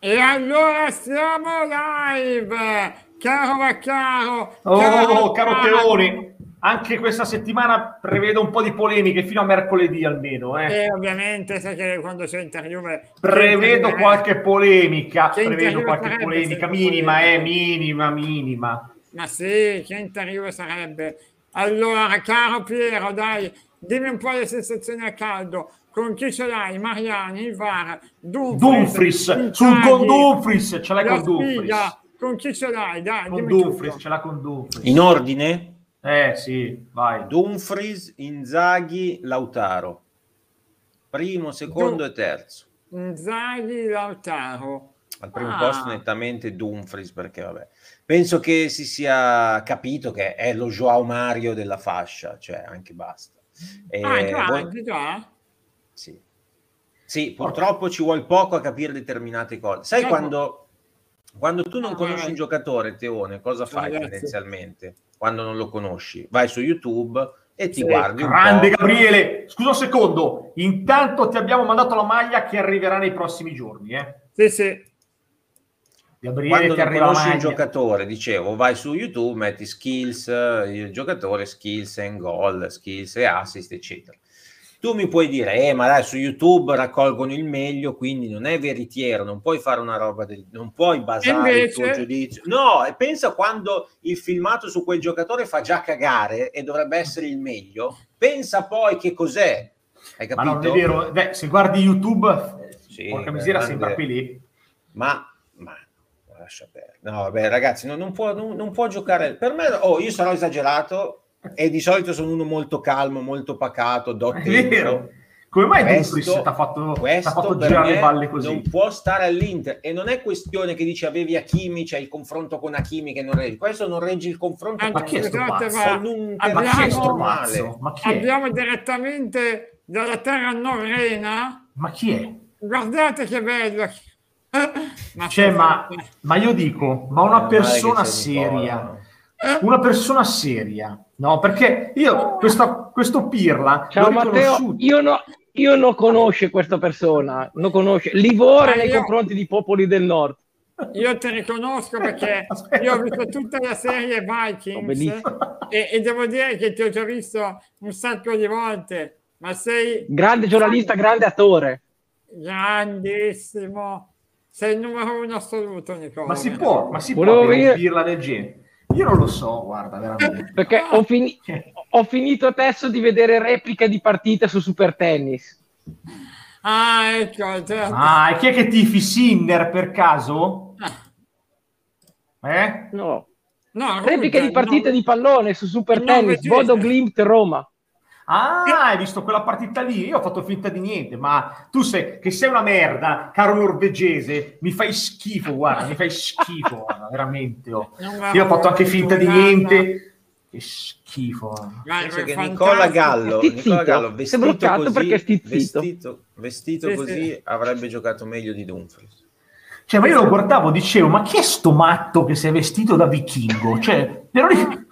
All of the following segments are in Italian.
E allora siamo live, caro Vaccaro. Oh, caro Teoni, anche questa settimana prevedo un po' di polemiche fino a mercoledì almeno. Eh. E ovviamente sai che quando c'è interjuve... Prevedo qualche polemica, prevedo qualche polemica minima, eh, minima, minima. Ma sì, che interjuve sarebbe? Allora, caro Piero, dai, dimmi un po' le sensazioni a caldo. Con chi ce l'hai? Mariani, Ivar, Dumfries, Dumfries, sul con Dumfries, ce l'hai la con Dumfries. sfiga. Con chi ce l'hai? Dai, Con dimmi Dumfries, tutto. ce l'ha con Dumfries. In ordine? Eh sì, vai. Dumfries, Inzaghi, Lautaro. Primo, secondo Du- e terzo. Inzaghi, Lautaro. Al primo Ah. posto nettamente Dumfries perché vabbè. Penso che si sia capito che è lo Joao Mario della fascia, cioè anche basta. E Ah, già, voi- anche già? Sì. Sì, purtroppo ci vuole poco a capire determinate cose. Sai Certo. quando, quando tu non Ah, conosci vai. un giocatore, Teone, cosa fai Ragazzi. tendenzialmente? Quando non lo conosci? Vai su YouTube e ti Sì, guardi un Grande po'. Gabriele, scusa un secondo, intanto ti abbiamo mandato la maglia che arriverà nei prossimi giorni. Eh. Sì, sì. Gabriele Quando ti conosci un giocatore, dicevo, vai su YouTube, metti skills, eh, il giocatore, skills and goal, skills e assist, eccetera. Tu mi puoi dire, eh, ma dai, su YouTube raccolgono il meglio, quindi non è veritiero, non puoi fare una roba del... non puoi basare il tuo Invece- giudizio. No, e pensa quando il filmato su quel giocatore fa già cagare e dovrebbe essere il meglio, pensa poi che cos'è. Hai Ma capito? non è vero. Beh, se guardi YouTube, eh, Sì, porca miseria, sembra qui lì. Ma, ma lascia perdere. No, vabbè, ragazzi, no, non, può, non, non può giocare. Per me, oh, io sarò esagerato e di solito sono uno molto calmo, molto pacato, do È tempo. vero. Come mai Questo- Dumfries ti ha fatto, fatto girare le balle così? non può stare all'Inter e non è questione che dici avevi Hakimi, c'è il confronto con Hakimi che non reggi. Questo non reggi il confronto Anzi, Ma chi è sto pazzo? ma con un abbiamo- Ma chi è sto normale. pazzo? Ma chi è? abbiamo direttamente dalla terra norrena. Ma chi è? Guardate che bello. Ma Cioè, ma, ma io dico, ma una male che persona seria, no? Una persona seria, no? Perché io, questo, questo Pirla, Ciao l'ho Matteo, io, no, io non conosce questa persona, non conosce Livore Ah, nei io- confronti di popoli del nord. Io ti riconosco perché io ho visto tutta la serie Oh, Vikings benissimo. e, e devo dire che ti ho già visto un sacco di volte, ma sei Grande giornalista, grande attore. grandissimo. Sei il numero uno assoluto, Nicola. Ma si può, ma si può Volevo un dire- Pirla del genere? Io non lo so, guarda, veramente. Perché ho, fini- ho finito adesso di vedere repliche di partite su Super Tennis. Ah, ecco, certo. Ah, e chi è che tifi Sinner per caso? Ah, Eh? No. No, Repliche Ruben, di partite no. di pallone su Super No, Tennis. Bodo Glimt Roma. Ah, hai visto quella partita lì? Io ho fatto finta di niente, ma tu sei che sei una merda, caro norvegese, mi fai schifo, guarda, mi fai schifo, guarda, veramente. oh. Io ho fatto anche finta di niente. Che schifo. guarda. Che. Nicola Gallo. Nicola Gallo vestito così, perché vestito, vestito Sì, così sì. avrebbe giocato meglio di Dumfries. Cioè, ma io lo guardavo, dicevo, ma chi è sto matto che si è vestito da vichingo? Cioè, ero lì-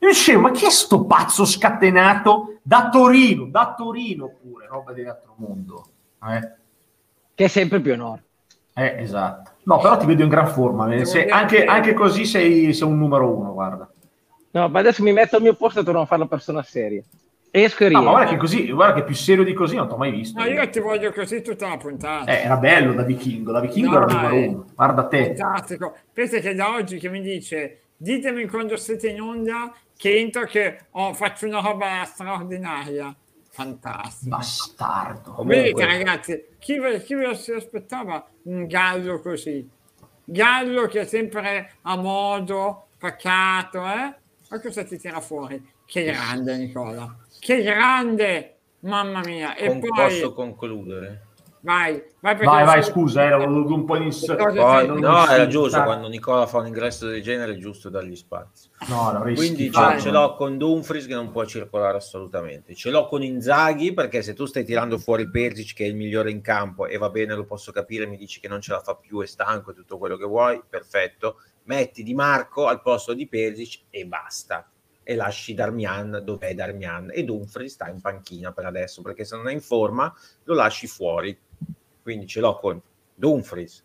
io dicevo, ma chi è sto pazzo scatenato da Torino? Da Torino pure, roba dell'altro mondo. Eh? Che è sempre più a nord. Eh, esatto. No, però ti vedo in gran forma. eh. Se- anche, che- anche così sei, sei un numero uno, guarda. No, ma adesso mi metto al mio posto e torno a fare la persona seria. Esco e No, ma rientro. guarda che così, guarda che più serio di così non ti ho mai visto. No, io ti voglio così tutta la puntata. Eh, era bello da vichingo, da vichingo No, era il numero eh. uno. Guarda te. Fantastico. Pensa che da oggi che mi dice ditemi quando siete in onda che entro che oh, faccio una roba straordinaria. Fantastico. Bastardo. Vedete ragazzi, chi ve, chi ve lo si aspettava un gallo così? Gallo che è sempre a modo, pacato, eh? Ma cosa ti tira fuori? Che grande Nicola, che grande, mamma mia. E con- poi, posso concludere? Vai, vai perché Vai, vai, sono- scusa, era un po' in... Cosa Poi- no, era giusto, quando Nicola fa un ingresso del genere è giusto dargli spazio. No, Quindi ce, ce l'ho con Dumfries che non può circolare assolutamente. Ce l'ho con Inzaghi perché se tu stai tirando fuori Persic che è il migliore in campo e va bene, lo posso capire, mi dici che non ce la fa più, è stanco e tutto quello che vuoi, perfetto. Metti Di Marco al posto di Persic e basta. E lasci Darmian dov'è Darmian. E Dumfries sta in panchina per adesso perché se non è in forma lo lasci fuori. Quindi ce l'ho con Dumfries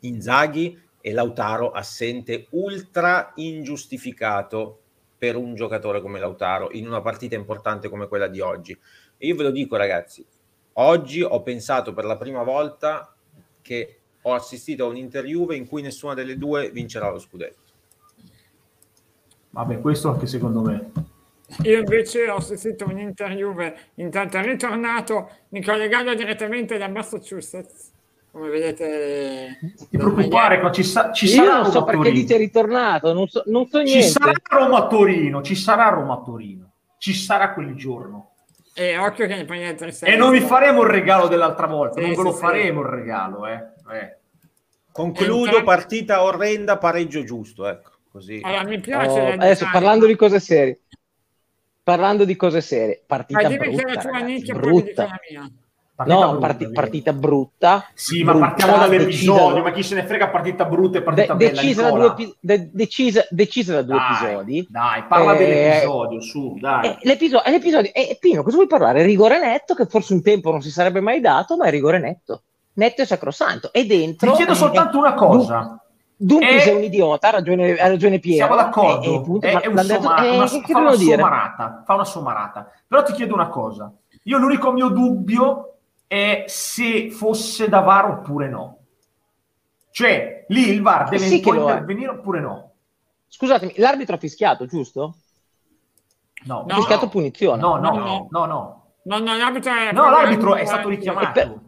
Inzaghi e Lautaro assente ultra ingiustificato per un giocatore come Lautaro in una partita importante come quella di oggi. E io ve lo dico ragazzi oggi ho pensato per la prima volta che ho assistito a un'interview in cui nessuna delle due vincerà lo scudetto Vabbè, questo anche secondo me. Io invece ho assistito a un'interview, intanto è ritornato Nicola Gallo direttamente da Massachusetts. Come vedete, ti preoccupare, ci, sa- ci Io sarà non so perché dite è ritornato, non so, non so niente. Ci sarà Roma Torino, ci sarà Roma Torino, ci sarà quel giorno. E occhio che ne prendete E non vi faremo il regalo dell'altra volta, sì, non ve lo sì, faremo il regalo, eh. eh. Concludo, partita orrenda, pareggio giusto, ecco. Così. Allora, mi piace oh, adesso parlando di cose serie. Parlando di cose serie, partita Ma brutta, che la tua ragazzi, brutta. La mia. Partita no, brutta, parti, partita brutta. Sì, brutta, ma partiamo dall'episodio, ma chi se ne frega partita brutta e partita de- bella, decisa, da due, epi- de- decisa, decisa da due dai, episodi. Dai, parla eh, dell'episodio, su, dai. Eh, l'episodio, l'episodio eh, Pino, cosa vuoi parlare? Rigore netto, che forse un tempo non si sarebbe mai dato, ma è rigore netto. Netto e sacrosanto. E dentro... Ti chiedo soltanto una cosa. Dunque sei un idiota, ha ragione, ha ragione Piero. Siamo d'accordo, punto, è, è un somma, eh, una, fa, una sommarata, fa una sommarata. Però ti chiedo una cosa. Io l'unico mio dubbio è se fosse da VAR oppure no. Cioè, lì il VAR deve sì intervenire oppure no. Scusatemi, l'arbitro ha fischiato, giusto? No. Ha fischiato no. punizione. No, no, no, no. No, no, no l'arbitro è, no, l'arbitro è stato richiamato. Per...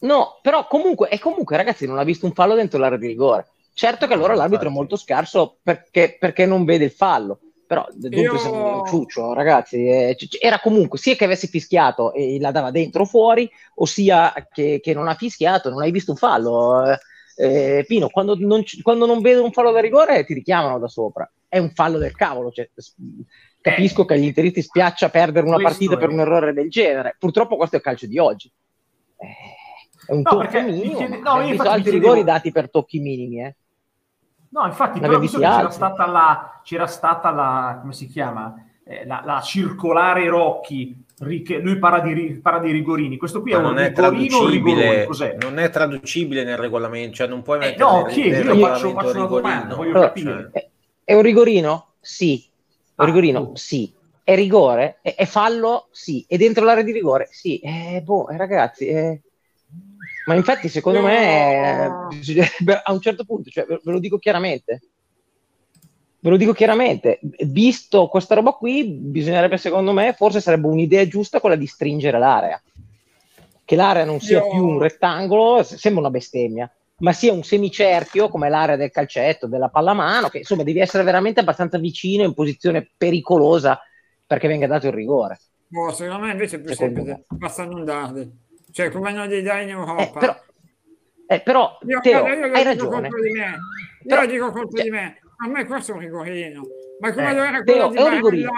No, però comunque, e comunque ragazzi non ha visto un fallo dentro l'area di rigore. Certo che allora l'arbitro è molto scarso perché, perché non vede il fallo. Però dunque Io... un ciuccio, ragazzi. Eh, era comunque sia che avesse fischiato e la dava dentro o fuori, ossia che, che non ha fischiato, non hai visto un fallo. Eh, Pino, quando non, quando non vedo un fallo da rigore ti richiamano da sopra. È un fallo del cavolo. Cioè, capisco che agli interisti spiaccia perdere una Questo partita è. per un errore del genere. Purtroppo questo è il calcio di oggi. Eh, è un No, tocco minimo. chiede- no, io visto altri chiedevo- rigori dati per tocchi minimi. Eh. No, infatti, Ne però visto che c'era stata la, c'era stata la, come si chiama, Eh, la, la circolare Rocchi, lui parla di, parla di rigorini, questo qui è un non è traducibile, non è traducibile nel regolamento, cioè non puoi Eh, mettere no, nel, chiedi, nel io faccio, faccio una domanda, rigorino. voglio Allora, capire. È, è un rigorino? Sì. Ah, rigorino? tu. Sì. È rigore? È, è fallo? Sì. È dentro l'area di rigore? Sì. Eh, boh, eh, ragazzi, eh. Ma infatti secondo No. me a un certo punto, cioè, ve lo dico chiaramente, ve lo dico chiaramente, visto questa roba qui, bisognerebbe secondo me, forse sarebbe un'idea giusta quella di stringere l'area. Che l'area non sia Io- più un rettangolo, se- sembra una bestemmia, ma sia un semicerchio come l'area del calcetto, della pallamano, che insomma devi essere veramente abbastanza vicino in posizione pericolosa perché venga dato il rigore. Boh, secondo me invece è più Secondo semplice, basta non darli. Cioè, come non li dai in Europa. Eh, però, eh, però, Io, Teo, io lo hai dico ragione. contro di me. Io Però- lo dico contro cioè- di me. A me questo è un rigorino. Ma come Eh, lo era Teo, quello di è un rigorino.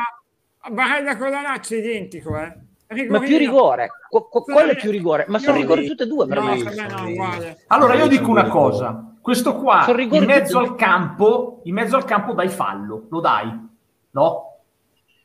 Barella, Barella con la Lazio identico, eh. Ma Rigorino. più rigore, Qu- qu- Sì, quello è più rigore, ma sono no, rigori tutte e due per No, me. per me no. Allora io dico una cosa, questo qua in mezzo al campo, in mezzo al campo dai fallo, lo dai, no?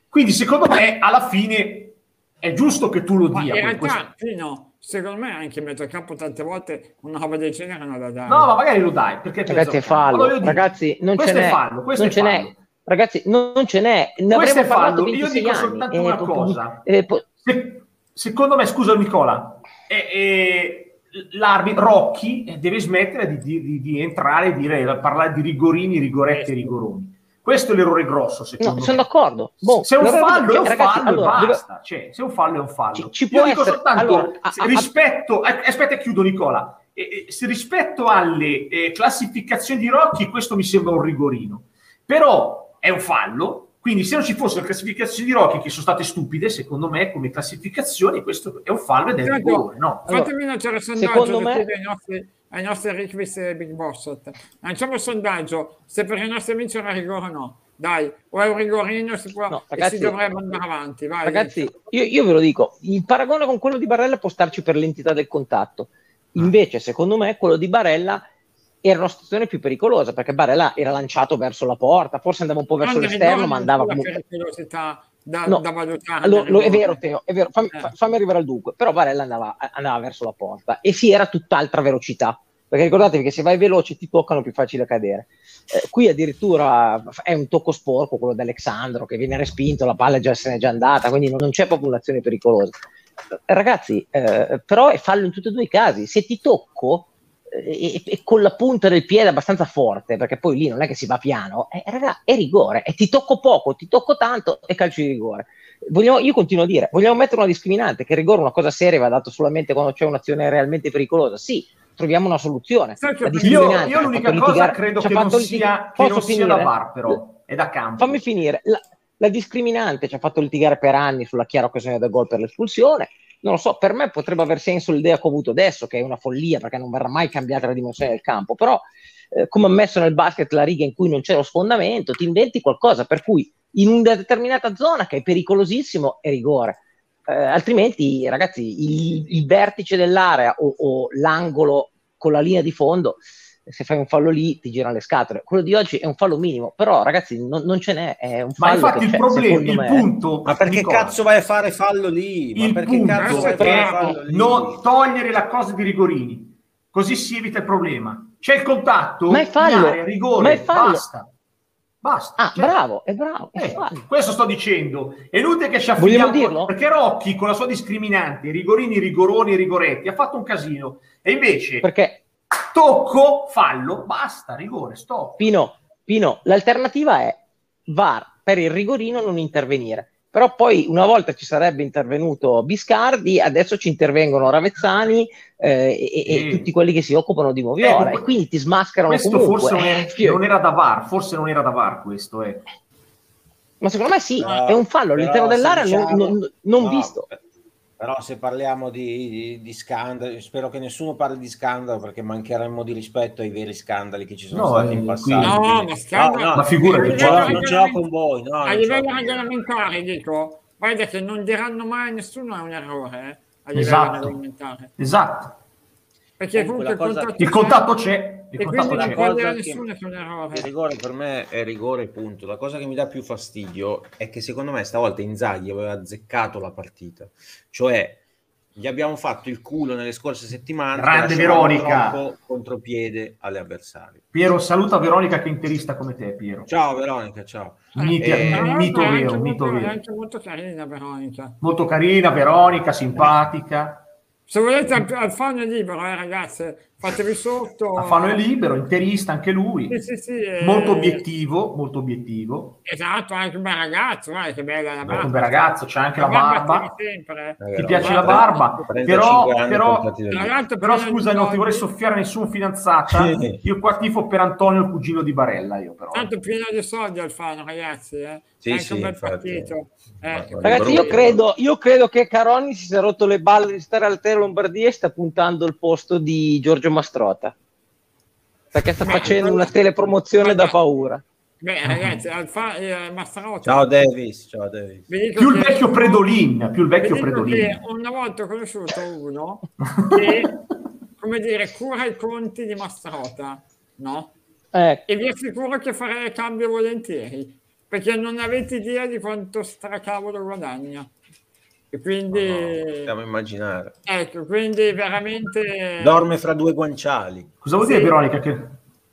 Quindi secondo me alla fine è giusto che tu lo Ma dia. in poi realtà, questo- sì, no, secondo me anche in mezzo al campo tante volte una roba del genere non la dai. No, ma magari lo dai, perché Ragazzi, è fallo. Ragazzi, non ce questo n'è. è fallo, questo non è ce fallo. n'è. Ragazzi, non, non ce n'è. Ne Questo è fallo. Io 26 dico anni. soltanto Eh, una po- cosa. eh, po- Se- secondo me, scusa Nicola, eh, eh, l'arbitro Rocchi eh, deve smettere di, di- di- di entrare e dire, parlare di rigorini, rigoretti e rigoroni. Questo è l'errore grosso, secondo no, me. sono d'accordo. Boh, se è un fallo, è un ragazzi, fallo allora, e basta. Cioè, se è un fallo, è un fallo. Ci- ci Io può dico essere- soltanto allora, a- se a- rispetto, eh, aspetta, chiudo Nicola. Eh, eh, se rispetto alle eh, classificazioni di Rocchi, questo mi sembra un rigorino. Però è un fallo. Quindi, se non ci fossero classificazioni di Rocchi che sono state stupide, secondo me, come classificazioni, questo è un fallo ed è un rigore, no? Allora, Fatemi il sondaggio secondo me- ai nostri, ai nostri e Big Bossot. Lanciamo il sondaggio se per i nostri amici è un rigore o no. Dai, o è un rigorino si può, No, e ragazzi- si dovrebbe andare avanti. Vai, Ragazzi, io, io ve lo dico, il paragone con quello di Barella può starci per l'entità del contatto. Invece, secondo me, quello di Barella era una situazione più pericolosa perché Barella era lanciato verso la porta, forse andava un po' verso l'esterno, ma andava comunque. Da, No, da valutare. Lo- lo- è vero. Teo, è vero. Fammi, Eh. fa- fammi arrivare al dunque. Però Barella andava, andava verso la porta e si era tutt'altra velocità. Perché ricordatevi che se vai veloce ti toccano più facile cadere. Eh, qui addirittura è un tocco sporco quello di Alexandro che viene respinto, la palla già se n'è già andata, quindi non, non c'è proprio un'azione pericolosa. Ragazzi, eh, però è fallo in tutti e due i casi. Se ti tocco e, e con la punta del piede abbastanza forte, perché poi lì non è che si va piano, eh, raga, è rigore. E ti tocco poco, ti tocco tanto, è calcio di rigore. Vogliamo- io continuo a dire, vogliamo mettere una discriminante, che il rigore è una cosa seria, va dato solamente quando c'è un'azione realmente pericolosa. Sì, troviamo una soluzione. La io- Io, l'unica cosa litigare- credo che non sia, che non sia da? VAR, però, è da campo. Fammi finire. La, la discriminante ci ha fatto litigare per anni sulla chiara occasione del gol per l'espulsione. Non lo so, per me potrebbe aver senso l'idea che ho avuto adesso, che è una follia perché non verrà mai cambiata la dimensione del campo. Però, eh, come ha messo nel basket la riga in cui non c'è lo sfondamento, ti inventi qualcosa per cui in una determinata zona che è pericolosissimo è rigore. Eh, altrimenti, ragazzi, il, il vertice dell'area o, o l'angolo con la linea di fondo se fai un fallo lì ti girano le scatole. Quello di oggi è un fallo minimo, però ragazzi non, non ce n'è, è un Ma fallo infatti che il c'è, problema, il me. punto... Ma perché Nicola, cazzo vai a fare fallo lì? Ma il perché punto cazzo vai a fare fallo lì? non togliere la cosa di rigorini, così si evita il problema. C'è il contatto, Ma è fallo, area, rigore, ma è fallo. basta. Basta. Ah, Cioè, bravo, è bravo, è eh, questo sto dicendo. È inutile che ci affidiamo dirlo? perché Rocchi con la sua discriminante, rigorini, rigoroni rigoretti ha fatto un casino e invece Perché tocco, fallo, basta, rigore, stop. Pino, Pino, l'alternativa è VAR per il rigorino non intervenire. Però poi una volta ci sarebbe intervenuto Biscardi, adesso ci intervengono Ravezzani eh, e, e Sì. tutti quelli che si occupano di Moviola Eh, e quindi ti smascherano Questo comunque. forse non, Eh, non era da VAR, forse non era da VAR questo, eh. Ma secondo me sì, Però- è un fallo all'interno dell'area non- diciamo- non, non no, visto. eh, Però se parliamo di, di- di scandali, spero che nessuno parli di scandalo perché mancheremmo di rispetto ai veri scandali che ci sono No, stati eh, in passato. quindi- No, Quindi- ma scandalo- no, no, Ma ce l'ho, non ce l'ho con voi. No, a livello regolamentare dico, guarda che non diranno mai a nessuno è un errore eh, a livello Esatto. regolamentare. Esatto. Perché Comunque comunque cosa- contatto, Il contatto c'è, il e contatto quindi c'è. non che- nessuno che è un errore. Il rigore per me è rigore, punto. La cosa che mi dà più fastidio è che secondo me stavolta Inzaghi aveva azzeccato la partita, cioè gli abbiamo fatto il culo nelle scorse settimane. Grande che Veronica. contropiede alle avversari. Piero, saluta Veronica che interista come te, Piero. Ciao Veronica, ciao. Mito, Eh, mito vero, molto- mito è vero. anche molto carina Veronica. Molto carina, Veronica, simpatica. Se volete Alf- Alfano è libero, eh, ragazze, fatevi sotto. Alfano è libero, interista anche lui. Sì, sì, sì, eh, Molto obiettivo, molto obiettivo. Esatto, anche un bel ragazzo, guarda che bella la barba. Un bel ragazzo, c'ha anche la barba. tira sempre. È Ti piace la barba? 35 Però, però, però scusa, non ti vorrei soffiare nessun fidanzata. Sì. Io qua tifo per Antonio, il cugino di Barella, io però. Tanto pieno di soldi Alfano, ragazzi, eh. Sì, anche sì, un bel infatti. partito. Eh, Ragazzi, io credo, io credo che Caroni si sia rotto le balle di stare al Tele Lombardia e sta puntando il posto di Giorgio Mastrota. Perché sta facendo una telepromozione da paura. Beh, ragazzi, Alfa, eh, Mastrota. Ciao Davis, ciao Davis. Più il che- vecchio Predolin, più il vecchio Predolin. una volta ho conosciuto uno che, come dire, cura i conti di Mastrota, no? Eh, E vi assicuro che farei cambio volentieri, perché non avete idea di quanto stracavolo guadagna. E quindi, No, possiamo immaginare. ecco, quindi veramente... Dorme fra due guanciali. Cosa vuol Sì. dire, Veronica? Che...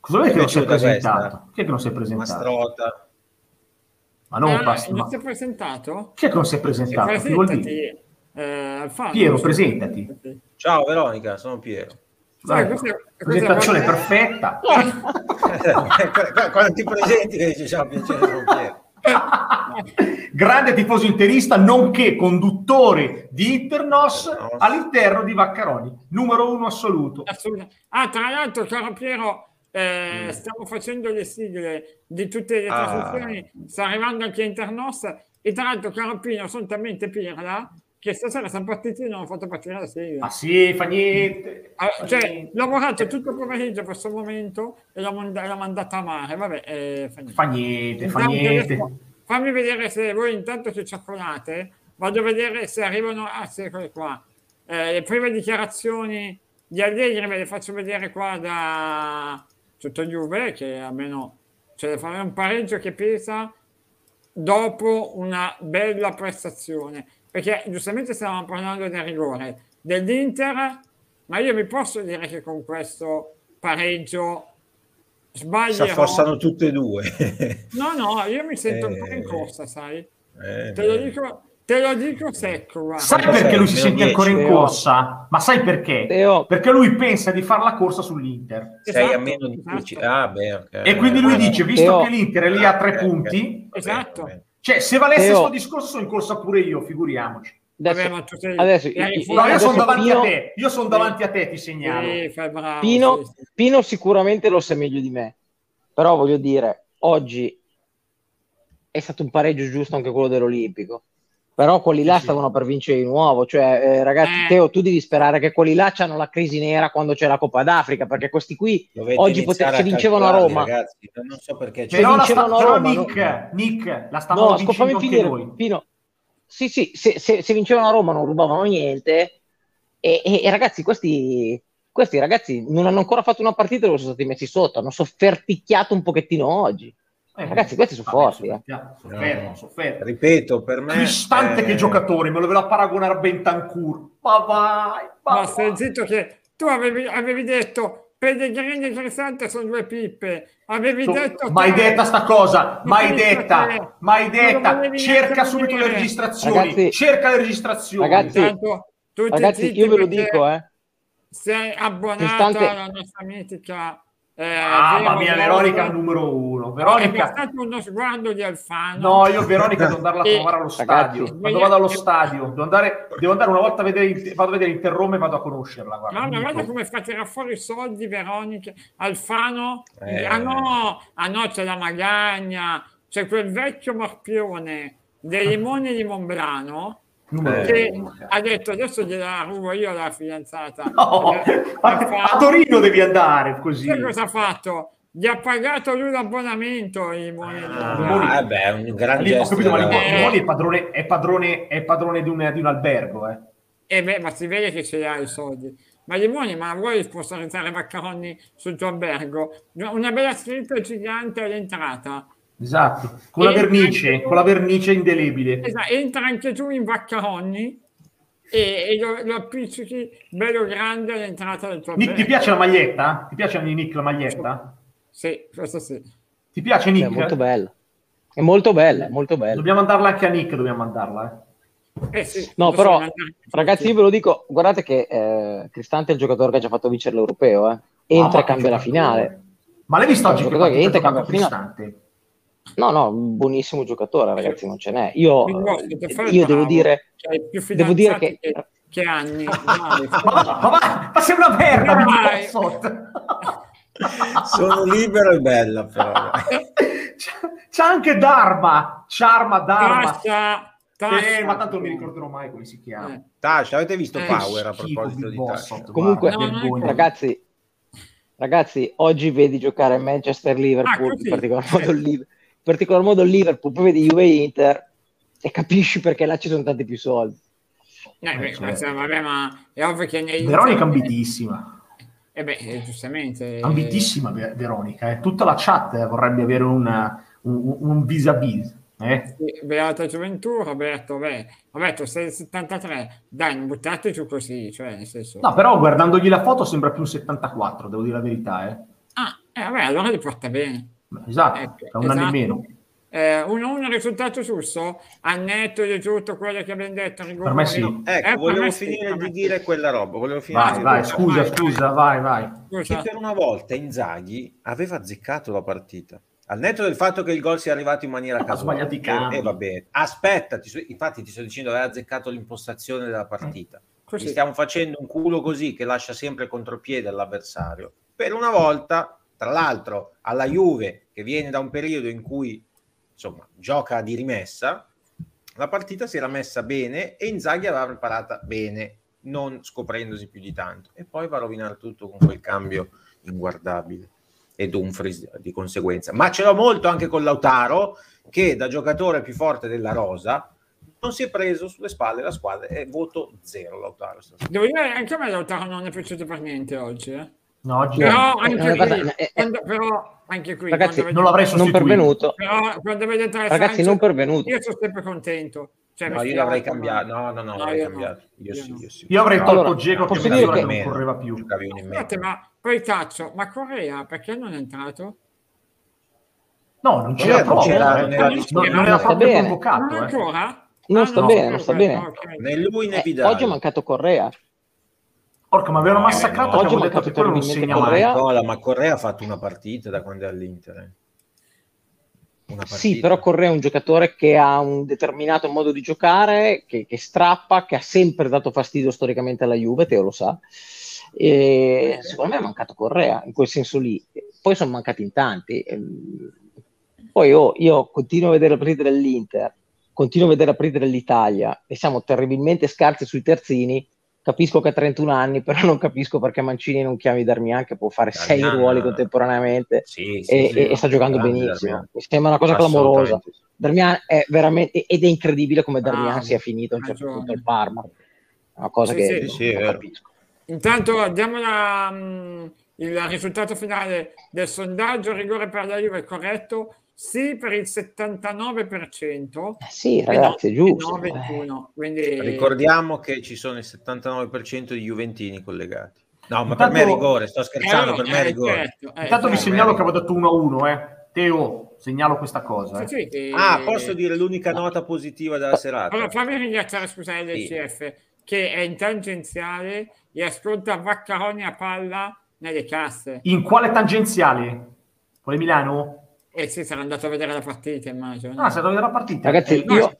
Cosa vuol dire che non si è presentato? questa? Chi è che non si è presentato? Mastrota. Ma non Ah, basta. non ma- si è presentato? Chi è che non si è presentato? Che vuol dire? Presentati, eh, Alfano. Piero, presentati. Ciao Veronica, sono Piero. Vai, questa- questa presentazione volta- perfetta. Quando ti presenti che dici ciao, piacere, sono Piero. Grande tifoso interista, nonché conduttore di Internos all'interno di Vaccaroni, numero uno assoluto. Assolutamente. Ah, tra l'altro, caro Piero, eh, stiamo facendo le sigle di tutte le Ah. trasmissioni, sta arrivando anche Internos e tra l'altro, caro Pino, sono talmente pirla che stasera siamo partiti e non ho fatto partire la sigla. Ma sì, fa niente. Ah, fa cioè, niente. l'ho lavorato tutto il pomeriggio per questo momento e l'ho, manda- l'ho mandata a mare. Vabbè, eh, fa niente. Fa niente, fa niente. adesso fammi vedere se voi intanto che cioccolate, vado a vedere se arrivano, ah sì, eccole qua, Eh, le prime dichiarazioni di Allegri, ve le faccio vedere qua da, tutto Juve che almeno cioè fare un pareggio che pesa dopo una bella prestazione perché giustamente stavamo parlando del rigore dell'Inter ma io mi posso dire che con questo pareggio sbaglierò Si affossano tutte e due. no no io mi sento un po' in Eh, corsa sai Eh, te lo dico, te lo dico secco guarda. Sai perché lui si sente ancora in 10, corsa? Ma sai perché? Teo, Perché lui pensa di fare la corsa sull'Inter. sei a Esatto, meno di esatto. 10. Ah, beh, ok. E quindi lui Eh, dice, visto Teo- che l'Inter è lì a tre ok, ok. punti, bene, Esatto. cioè se valesse Teo- questo discorso sono in corsa pure io, figuriamoci. Vabbè, adesso, ma tu sei- adesso- eri io- No, io sono davanti Pino- a te, io sono davanti a te, ti segnalo. Sì, fai bravo, Pino, sì, sì. Pino sicuramente lo sa meglio di me, però voglio dire, oggi è stato un pareggio giusto anche quello dell'Olimpico. Però quelli là Sì. stavano per vincere di nuovo. Cioè, eh, ragazzi, Eh. Teo, tu devi sperare che quelli là hanno la crisi nera quando c'è la Coppa d'Africa, perché questi qui Dovete oggi pote- se a vincevano a Roma. Ragazzi, non so perché c'è Però, la sta- vincevano a però Roma, Nick, Nick, la stavamo No, vincendo fammi anche finire, noi. Pino. Sì, sì, se, se- se vincevano a Roma non rubavano niente. E, e- e ragazzi, questi, questi ragazzi non hanno ancora fatto una partita e lo sono stati messi sotto. Hanno sofferticchiato un pochettino oggi. Eh, Ragazzi, questi sono vabbè, forti, eh. Sono fermo, sono fermo. Ripeto, per me... Cristante eh, che giocatore, me lo vedo a paragonare a Bentancur. Ma vai, ma Ma stai zitto che tu avevi, avevi detto Pellegrini e Cristante sono due pippe. Avevi Tu- detto mai te- detta sta cosa, mai Pensa te. detta, mai detta. Cerca subito le vedere. registrazioni, Ragazzi- cerca le registrazioni. Ragazzi, Intanto, Ragazzi, io ve lo dico, eh. Sei abbonata Cristante- alla nostra mitica. Eh, Ah, mamma mia. Veronica è il numero uno. È Veronica, stato uno sguardo di Alfano. no, io Veronica devo andarla a trovare allo Ragazzi, stadio. Quando vado allo stadio, devo andare, devo andare una volta a vedere, vado a vedere Roma e vado a conoscerla. Guarda, No, ma guarda come fa a tirare fuori i soldi Veronica, Alfano, Eh. ah no, ah no c'è la Magagna, c'è quel vecchio morpione dei limoni di Monbrano Numero che uno. ha detto adesso gliela rubo io la fidanzata. No, Eh, a, Alfano. a Torino devi andare così. Cosa ha fatto? Gli ha pagato lui l'abbonamento i limoni di Ah, eh beh, è un gran Lì, gesto. capito, ma Eh. Limoni è padrone, è padrone, è padrone di, un, di un albergo, eh. E beh, ma si vede che ce li ha i soldi. Ma Limoni, ma vuoi sponsorizzare Vaccaroni sul tuo albergo? Una bella scritta gigante all'entrata. Esatto, con la vernice, con la vernice indelebile. Esatto, entra anche tu in Vaccaroni e, e lo, lo appiccichi bello grande all'entrata del tuo Nick, ti piace la maglietta? Ti piace Nick la maglietta? Sì, questo sì. Ti piace È Nick? molto bella. È molto bella, è molto bella. Dobbiamo mandarla anche a Nick, dobbiamo mandarla, eh. Eh sì, No, però, ragazzi, io ve lo dico, guardate che eh, Cristante è il giocatore che ha già fatto vincere l'Europeo, eh. Entra Mamma, e cambia la finale. Ma l'hai visto oggi che che entra e cambia la Cristante? No, no, un buonissimo giocatore, ragazzi, non ce n'è. Io, io devo dire, più devo dire che... che, che anni. Dai, Ma, ma, va, ma sei una merda. Sono libero e bella, però. c'è, c'è anche Dharma, Charma Dharma. Tascia, Tascia. Eh, ma tanto non mi ricorderò mai come si chiama. Eh. Tascia, avete visto Eh, Power a proposito di Tascia? Comunque, No, ragazzi, ragazzi, oggi vedi giocare Manchester-Liverpool, Ah, così? in particolar modo il Liv- in particolar modo il Liverpool, poi vedi Juve-Inter e capisci perché là ci sono tanti più soldi. Eh, beh, certo. questo, vabbè, ma è ovvio che nei Veronica ambitissima. Eh beh, eh, giustamente. Ambitissima Ve- Veronica. eh. Tutta la chat vorrebbe avere una- un, un vis-a-vis. eh. Sì, Beata Gioventù, Roberto, beh, Roberto, sei del 73, dai, non buttate giù così, cioè, nel senso... No, però guardandogli la foto sembra più un 74, devo dire la verità. Eh. Ah, eh, vabbè, allora li porta bene. Esatto, Ecco, è un anno in esatto. meno. Eh, un, un risultato giusto, al netto di tutto quello che abbiamo detto. Per me sì. Ecco, Eh, volevo sì, finire me di sì. dire quella roba. Volevo finire Vai, di vai, dire- scusa, vai, scusa, vai, vai. Scusa. che per una volta Inzaghi aveva azzeccato la partita. Al netto del fatto che il gol sia arrivato in maniera Ha casuale. sbagliato i cambi. E vabbè, aspetta, ti sto- infatti ti sto dicendo aveva azzeccato l'impostazione della partita. Così. Ci stiamo facendo un culo così che lascia sempre contropiede all'avversario. Per una volta, tra l'altro, alla Juve, che viene da un periodo in cui insomma gioca di rimessa, la partita si era messa bene e Inzaghi aveva preparata bene, non scoprendosi più di tanto. E poi va a rovinare tutto con quel cambio inguardabile. E Dumfries di conseguenza. Ma ce l'ho molto anche con Lautaro, che da giocatore più forte della rosa non si è preso sulle spalle la squadra e voto zero Lautaro. Devo dire, anche a me Lautaro non è piaciuto per niente oggi, eh. No, oggi Però no. anche Eh, guarda, qui, eh, eh, quando- però anche qui, Ragazzi, non l'avrei vedo- non sostituito. pervenuto. però quando vedo entrare Ragazzi, Sanchez, non pervenuto. io sono sempre contento. Cioè, No, io l'avrei cambiato. No, no, no, No, l'avrei io no. cambiato. Io, Io sì, no. io sì. Io avrei tolto Allora, Dzeko che posso dire che non correva più. Scusate, ma poi cazzo, ma Corea perché non è entrato? No, non c'era proprio. c'era- eh. non era era Sta proprio bene. convocato. non eh. ancora? Non Ah, sta no, bene, non sta ok, bene. Né lui né Eh, Vidal. oggi è mancato Correa. Porca, ma avevano Eh, massacrato. no. che Oggi è detto che quello non segna mai. Correa. Nicola, ma Correa ha fatto una partita da quando è all'Inter. eh. Sì, però Correa è un giocatore che ha un determinato modo di giocare, che, che strappa, che ha sempre dato fastidio storicamente alla Juve, Teo lo sa. E secondo me è mancato Correa in quel senso lì. Poi sono mancati in tanti. Ehm, Poi oh, io continuo a vedere la partita dell'Inter, continuo a vedere la partita dell'Italia e siamo terribilmente scarsi sui terzini. Capisco che ha 31 anni, però non capisco perché Mancini non chiami Darmian che può fare sei Darmian, ruoli contemporaneamente Sì, sì, e, sì, e- e sta giocando benissimo. Darmian. Mi sembra una cosa clamorosa. Darmian è veramente ed è incredibile come Darmian Bravo, sia finito a un certo punto al Parma. È una cosa Sì, che sì, non, sì, è non vero. capisco. Intanto diamo la, mh, il risultato finale del sondaggio, rigore per la Juve è corretto, sì per il 79%, Eh sì, ragazzi, giusto. 21, quindi Ricordiamo che ci sono il 79% di Juventini collegati. No, ma Intanto- per me è rigore, sto scherzando, Eh, per me è eh, rigore. certo, eh, Intanto vi certo. segnalo che avevo detto 1-1, eh. Teo, segnalo questa cosa. eh. Sì, sì, che- Ah, posso dire l'unica nota positiva della serata? Allora, fammi ringraziare, scusate, l'ECF, che è in tangenziale e ascolta Vaccaroni a palla nelle casse. In quale tangenziale? Quale Milano? E sì, sarà andato a vedere la partita, immagino. no? Ah, sei andato a vedere la partita. Ragazzi, Eh, no, io,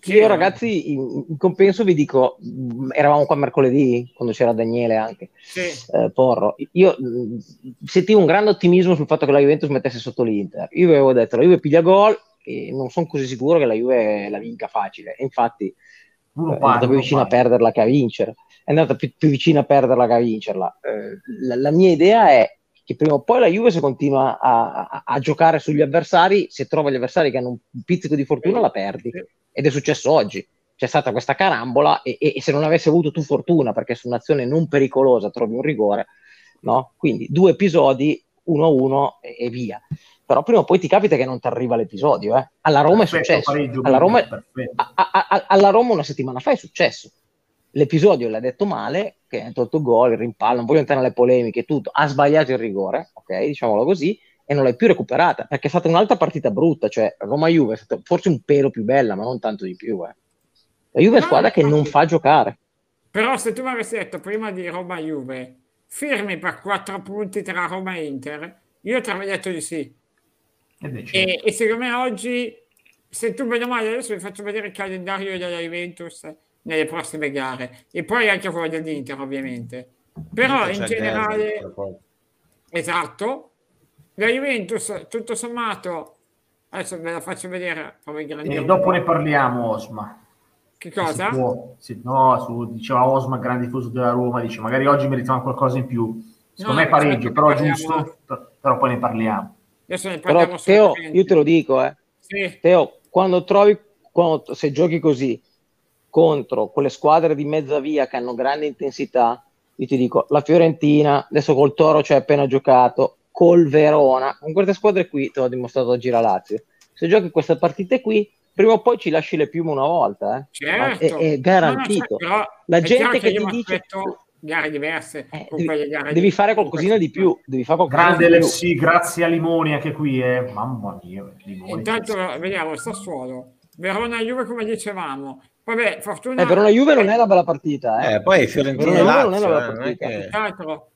Sì, io, no. ragazzi, in, in compenso vi dico, mh, eravamo qua mercoledì, quando c'era Daniele anche, Sì. eh, Porro. Io mh, sentivo un grande ottimismo sul fatto che la Juventus mettesse sotto l'Inter. Io avevo detto, la Juve piglia gol e non sono così sicuro che la Juve la vinca facile. E infatti uno è pari, andata più vicina a perderla che a vincere. È andata più, più vicina a perderla che a vincerla. Eh, la, la mia idea è che prima o poi la Juve se continua a, a- a giocare sugli avversari, se trova gli avversari che hanno un pizzico di fortuna la perdi. Ed è successo oggi. C'è stata questa carambola e, e- e se non avessi avuto tu fortuna, perché su un'azione non pericolosa trovi un rigore, no? Quindi due episodi, uno a uno e, e via. Però prima o poi ti capita che non ti arriva l'episodio. Eh? Alla Roma è Perfetto, successo. pareggio, Alla Roma, a- alla Roma una settimana fa è successo. L'episodio l'ha detto male, che ha tolto gol, il rimpallo, non voglio entrare nelle polemiche, tutto, ha sbagliato il rigore, ok, diciamolo così, e non l'hai più recuperata, perché è stata un'altra partita brutta, cioè Roma-Juve è stata forse un pelo più bella, ma non tanto di più. eh. La Juve è No, squadra che non fa giocare. Però se tu mi avessi detto prima di Roma-Juve, firmi per quattro punti tra Roma e Inter, io ti avrei detto di sì. E invece- E, secondo me oggi, se tu bene male, adesso vi faccio vedere il calendario della Juventus nelle prossime gare e poi anche quello dell'Inter ovviamente. Però C'è in generale, derby, esatto, la Juventus tutto sommato, adesso ve la faccio vedere, E dopo ne parliamo, Osma. Che cosa? Se- no, su- diceva Osma, grande tifoso della Roma, dice magari oggi meritiamo qualcosa in più. Secondo No, me pareggio, però parliamo- giusto, per- però poi ne parliamo. Adesso ne Però parliamo Teo, assolutamente. io te lo dico, eh, Sì, Teo, quando trovi, quando- se giochi così contro quelle squadre di mezza via che hanno grande intensità, io ti dico, la Fiorentina, adesso col Toro ci hai appena giocato, col Verona, con queste squadre qui, te l'ho dimostrato oggi la Lazio, se giochi queste partite qui, prima o poi ci lasci le piume una volta, eh. certo. è, è garantito. No, no, cioè, però La è gente che io ti dice- gare diverse Eh, con devi, gare devi di- fare qualcosina di più, devi fare qualcosa Grande di più. LFC, grazie a Limoni anche qui, eh. Mamma mia, Limoni. Intanto vediamo il Sassuolo, Verona Juve come dicevamo. Vabbè, fortuna Eh, Verona Juve non è una bella partita, eh. Eh, poi Fiorentina e Verona non è Lazio, una eh, bella partita. che- tutt'altro,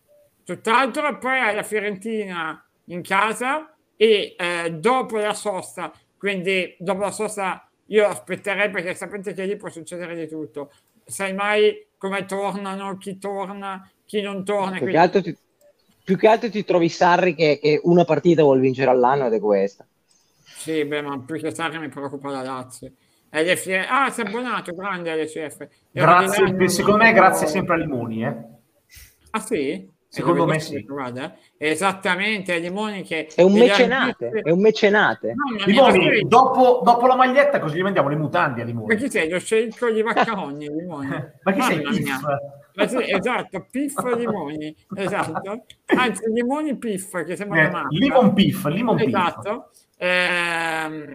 tutt'altro poi hai la Fiorentina in casa e eh, dopo la sosta, quindi dopo la sosta io aspetterei perché sapete che lì può succedere di tutto. Sai mai come tornano, chi torna, chi non torna. Più quindi- che altro ti, più che altro ti trovi Sarri che, che una partita vuol vincere all'anno ed è questa. Sì, beh, ma più che Sarri mi preoccupa la Lazio. LFF Ah, si è abbonato, grande LCF. Grazie, secondo me grazie sempre a Limoni, eh. Ah sì? Secondo Eh, me sì. Guarda, eh. esattamente, è Limoni che... È un mecenate, artisti- è un mecenate. No, ma Limoni, dopo, dopo la maglietta così gli mandiamo le mutande a Ma Limoni. chi sei? Lo scelto di Vaccaroni, Limoni. Ma chi sei? Mamma mia. If? Eh sì, esatto, Piff Limoni, esatto. Anzi, Limoni Piff, che sembra Eh, una marca. limon Piff, Limon Piff. Esatto. Ehm,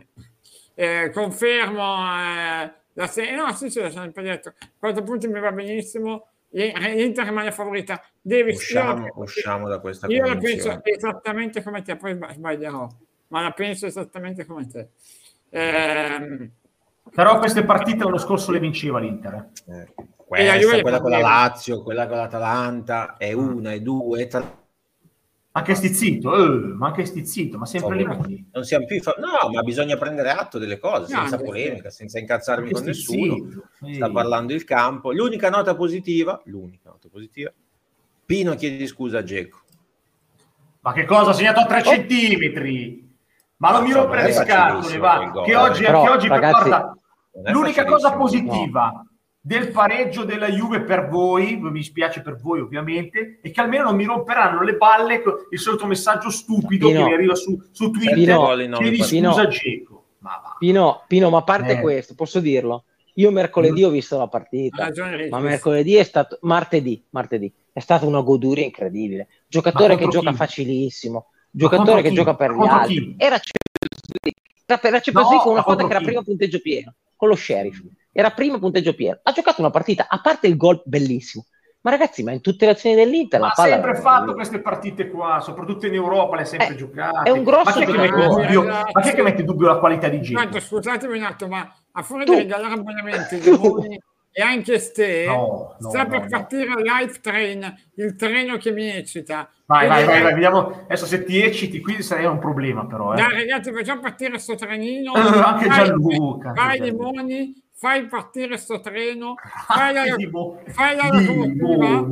eh, confermo eh, la serie. No, sì, sì, l'ho sempre detto. Quattro punti mi va benissimo. L'Inter rimane favorita. Devi Usciamo, io- usciamo da questa Io la penso esattamente come te, poi sba- sbaglierò, ma la penso esattamente come te. Ehm, Però queste partite l'anno scorso le vinceva l'Inter. Eh, E la questa, quella con la. Lazio, quella con l'Atalanta, è una, è due, è tre. Anche stizzito, eh, ma anche stizzito, ma sempre Limoni. Non siamo più fa- no, ma bisogna prendere atto delle cose No, senza sì. polemica, senza incazzarmi Anche con nessuno. Sì. Sta parlando il campo. L'unica nota positiva, l'unica nota positiva, Pino chiede scusa a Geco. Ma che cosa? Ha segnato a 3 centimetri. Ma non mi Insomma, rompere non le scatole, va. Che oggi, Però, che oggi ragazzi, è l'unica cosa positiva del pareggio della Juve per voi, mi spiace per voi ovviamente, è che almeno non mi romperanno le balle con il solito messaggio stupido Pino. che mi arriva su, su Twitter. Pino. Chiedi partite. scusa Pino. Geco. Ma. Pino, Pino, ma a parte Eh. questo, posso dirlo? Io mercoledì ho visto la partita, ragione ma mercoledì è stato martedì, martedì è stata una goduria incredibile. Giocatore che gioca chi? facilissimo, giocatore che chi? gioca per gli altri. chi? Era Champions League. Era Champions No, League con una contro che era prima punteggio pieno, con lo Sheriff. Era prima punteggio pieno. Ha giocato una partita, a parte il gol bellissimo. Ma ragazzi, ma in tutte le azioni dell'Inter Ma la ha sempre era- fatto queste partite qua, soprattutto in Europa, le ha sempre Eh, giocate. è un grosso ma chi è che mette dubbio, ma chi è che mette in dubbio la qualità di Geco? Tanto, scusatemi un attimo, ma a fuori Tu. di regalare abbonamenti, e anche ste, No, no, sta no, per no. partire Life Train, il treno che mi eccita. Vai, vai, Quindi, vai, vai, vediamo. Adesso se ti ecciti qui sarà un problema però. Eh. Dai ragazzi, facciamo partire sto trenino. Anche Vai- Gianluca, Vai Gianluca. Limoni, fai partire sto treno, fai la, fai la locomotiva,